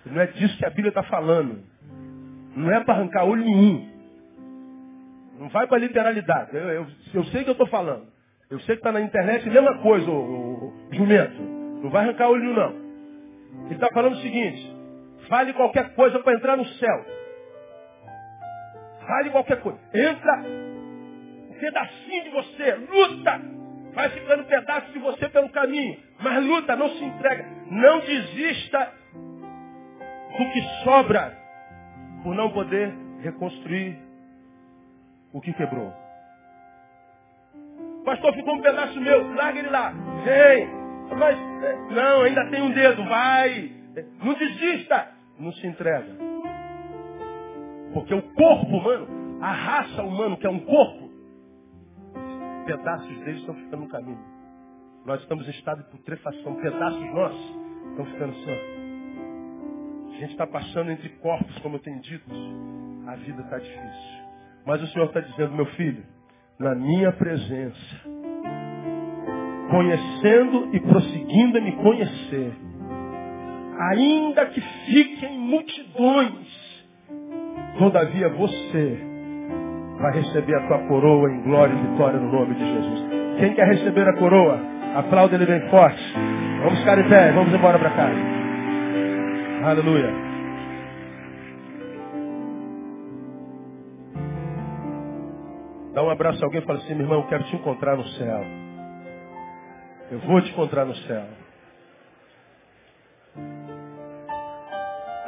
Não é disso que a Bíblia está falando. Não é para arrancar olho nenhum. Não vai para literalidade. Eu, eu, eu, sei que eu estou falando. Eu sei que está na internet a mesma coisa, o, o, jumento. Não vai arrancar olho nenhum, não. Ele está falando o seguinte. Fale qualquer coisa para entrar no céu. Fale qualquer coisa. Entra um pedacinho de você. Luta. Vai ficando pedaço de você pelo caminho. Mas luta, não se entrega. Não desista do que sobra por não poder reconstruir o que quebrou. Pastor, ficou um pedaço meu, larga ele lá. Vem. Mas, não, ainda tem um dedo, vai. Não desista. Não se entrega. Porque o corpo humano, a raça humana, que é um corpo, pedaços deles estão ficando no caminho. Nós estamos em estado de putrefação. Pedaços nossos estão ficando só. A gente está passando entre corpos, como eu tenho dito. A vida está difícil. Mas o Senhor está dizendo, meu filho, na minha presença, conhecendo e prosseguindo a me conhecer, ainda que fiquem multidões, todavia você vai receber a tua coroa em glória e vitória no nome de Jesus. Quem quer receber a coroa, aplauda ele bem forte. Vamos ficar em pé, vamos embora para casa. Aleluia. Dá um abraço a alguém e fala assim, meu irmão, eu quero te encontrar no céu. Eu vou te encontrar no céu.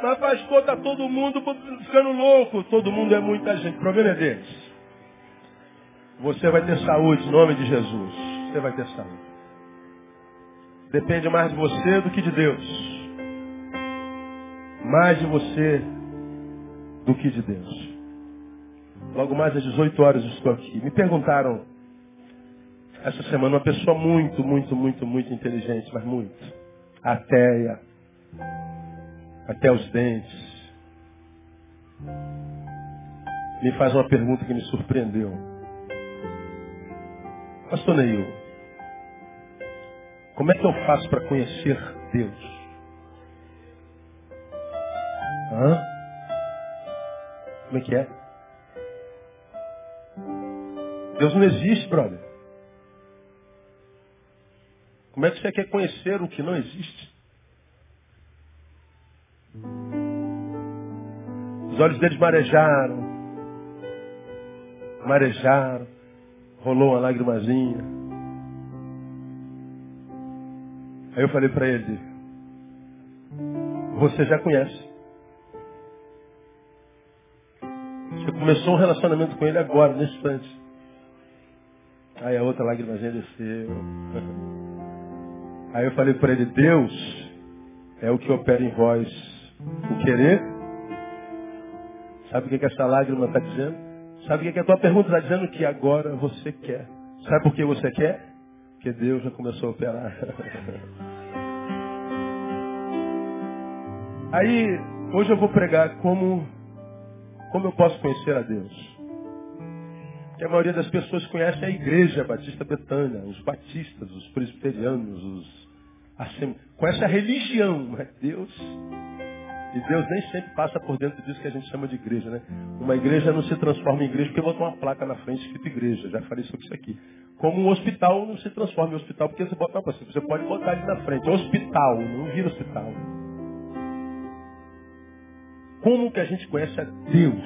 Mas pastor, está todo mundo ficando louco. Todo mundo é muita gente. O problema é deles. Você vai ter saúde em nome de Jesus. Você vai ter saúde. Depende mais de você do que de Deus mais de você do que de Deus. Logo mais às 18 horas estou aqui. Me perguntaram essa semana uma pessoa muito, muito, muito, muito inteligente, mas muito. Ateia. Até os dentes. Me faz uma pergunta que me surpreendeu. Pastor Neil, como é que eu faço para conhecer Deus? Hã? Como é que é? Deus não existe, brother. Como é que você quer conhecer o que não existe? Os olhos deles marejaram. Marejaram. Rolou uma lágrimazinha. Aí eu falei para ele, você já conhece. Você começou um relacionamento com ele agora, nesse instante. Aí a outra lágrimazinha desceu. Aí eu falei para ele, Deus é o que opera em vós o querer. Sabe o que, que essa lágrima está dizendo? Sabe o que, que a tua pergunta está dizendo? Que agora você quer. Sabe por que você quer? Porque Deus já começou a operar. Aí, hoje eu vou pregar como como eu posso conhecer a Deus? Que a maioria das pessoas conhece a igreja Batista Betânia, os batistas, os presbiterianos, os assim, conhece a religião, mas Deus. E Deus nem sempre passa por dentro disso que a gente chama de igreja, né? Uma igreja não se transforma em igreja porque botou uma placa na frente escrito igreja. Já falei sobre isso aqui. Como um hospital não se transforma em hospital porque você bota uma placa. Você pode botar ali na frente. Hospital, não vira hospital. Como que a gente conhece a Deus?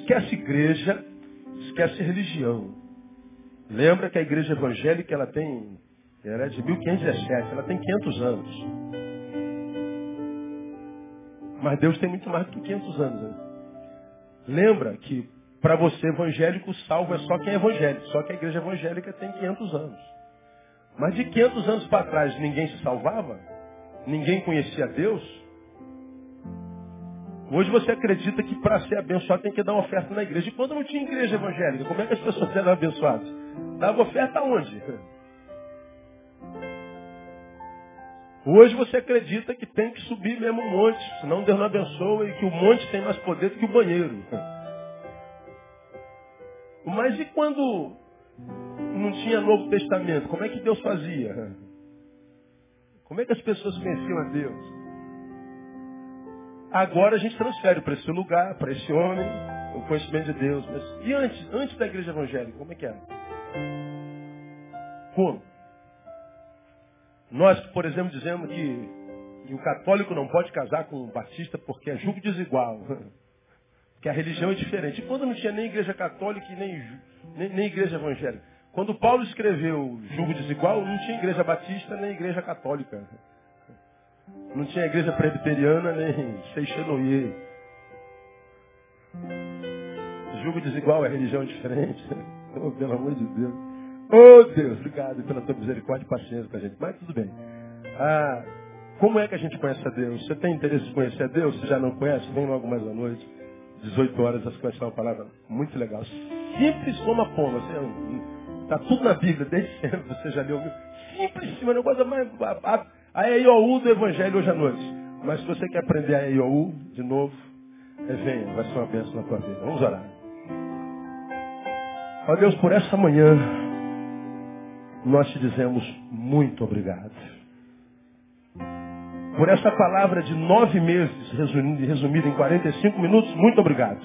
Esquece igreja, esquece religião. Lembra que a igreja evangélica ela tem, ela é de 1517, ela tem 500 anos. Mas Deus tem muito mais do que 500 anos. Né? Lembra que para você evangélico, salvo é só quem é evangélico. Só que a igreja evangélica tem 500 anos. Mas de 500 anos para trás ninguém se salvava? Ninguém conhecia Deus? Hoje você acredita que para ser abençoado tem que dar uma oferta na igreja. E quando não tinha igreja evangélica, como é que as pessoas eram abençoadas? Dava oferta onde? Hoje você acredita que tem que subir mesmo um monte, senão Deus não abençoa e que o monte tem mais poder do que o banheiro. Mas e quando não tinha Novo Testamento? Como é que Deus fazia? Como é que as pessoas conheciam a Deus? Agora a gente transfere para esse lugar, para esse homem, o conhecimento de Deus. Mas e antes, antes da igreja evangélica, como é que era? Como? Nós, por exemplo, dizemos que, que o católico não pode casar com o batista porque é julgo desigual. Que a religião é diferente. E quando não tinha nem igreja católica e nem, nem, nem igreja evangélica? Quando Paulo escreveu julgo desigual, não tinha igreja batista nem igreja católica. Não tinha igreja presbiteriana nem Seixenoye. Julgo desigual é religião diferente. Oh, pelo amor de Deus. Oh Deus, obrigado pela tua misericórdia e paciência com a gente. Mas tudo bem. Ah, como é que a gente conhece a Deus? Você tem interesse em conhecer a Deus? Se já não conhece, vem logo mais à noite. 18 horas, você conhece uma palavra muito legal. Simples como a pomba. Está tudo na Bíblia, desde sempre. Você já leu. Simples, mas não coisa mais. A EIOU do Evangelho hoje à noite. Mas se você quer aprender a EIOU de novo, é, venha, vai ser uma bênção na tua vida. Vamos orar. Ó Deus, por essa manhã, nós te dizemos muito obrigado. Por essa palavra de nove meses, resumida em 45 minutos, muito obrigado.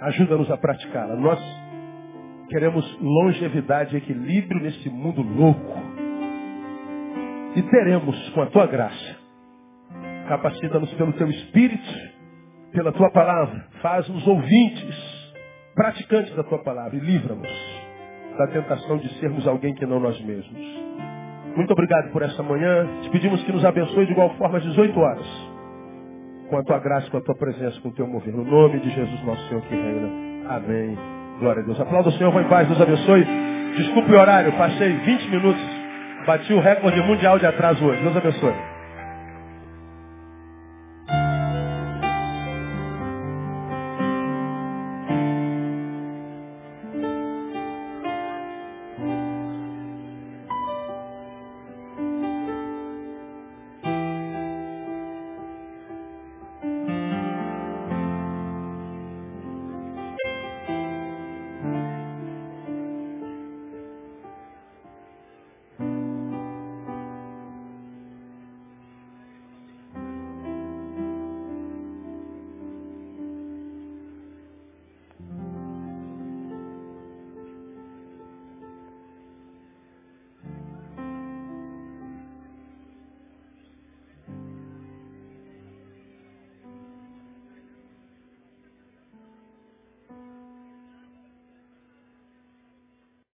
Ajuda-nos a praticá-la. Nós queremos longevidade e equilíbrio nesse mundo louco e teremos com a tua graça. Capacita-nos pelo teu espírito, pela tua palavra. Faz-nos ouvintes, praticantes da tua palavra e livra-nos da tentação de sermos alguém que não nós mesmos. Muito obrigado por essa manhã. Te pedimos que nos abençoe de igual forma às 18 horas. Com a tua graça, com a tua presença, com o teu mover. No nome de Jesus, nosso Senhor que reina. Amém. Glória a Deus. Aplauda o Senhor, vai em paz, Deus abençoe. Desculpe o horário, passei 20 minutos Bati o recorde mundial de atraso hoje. Deus abençoe.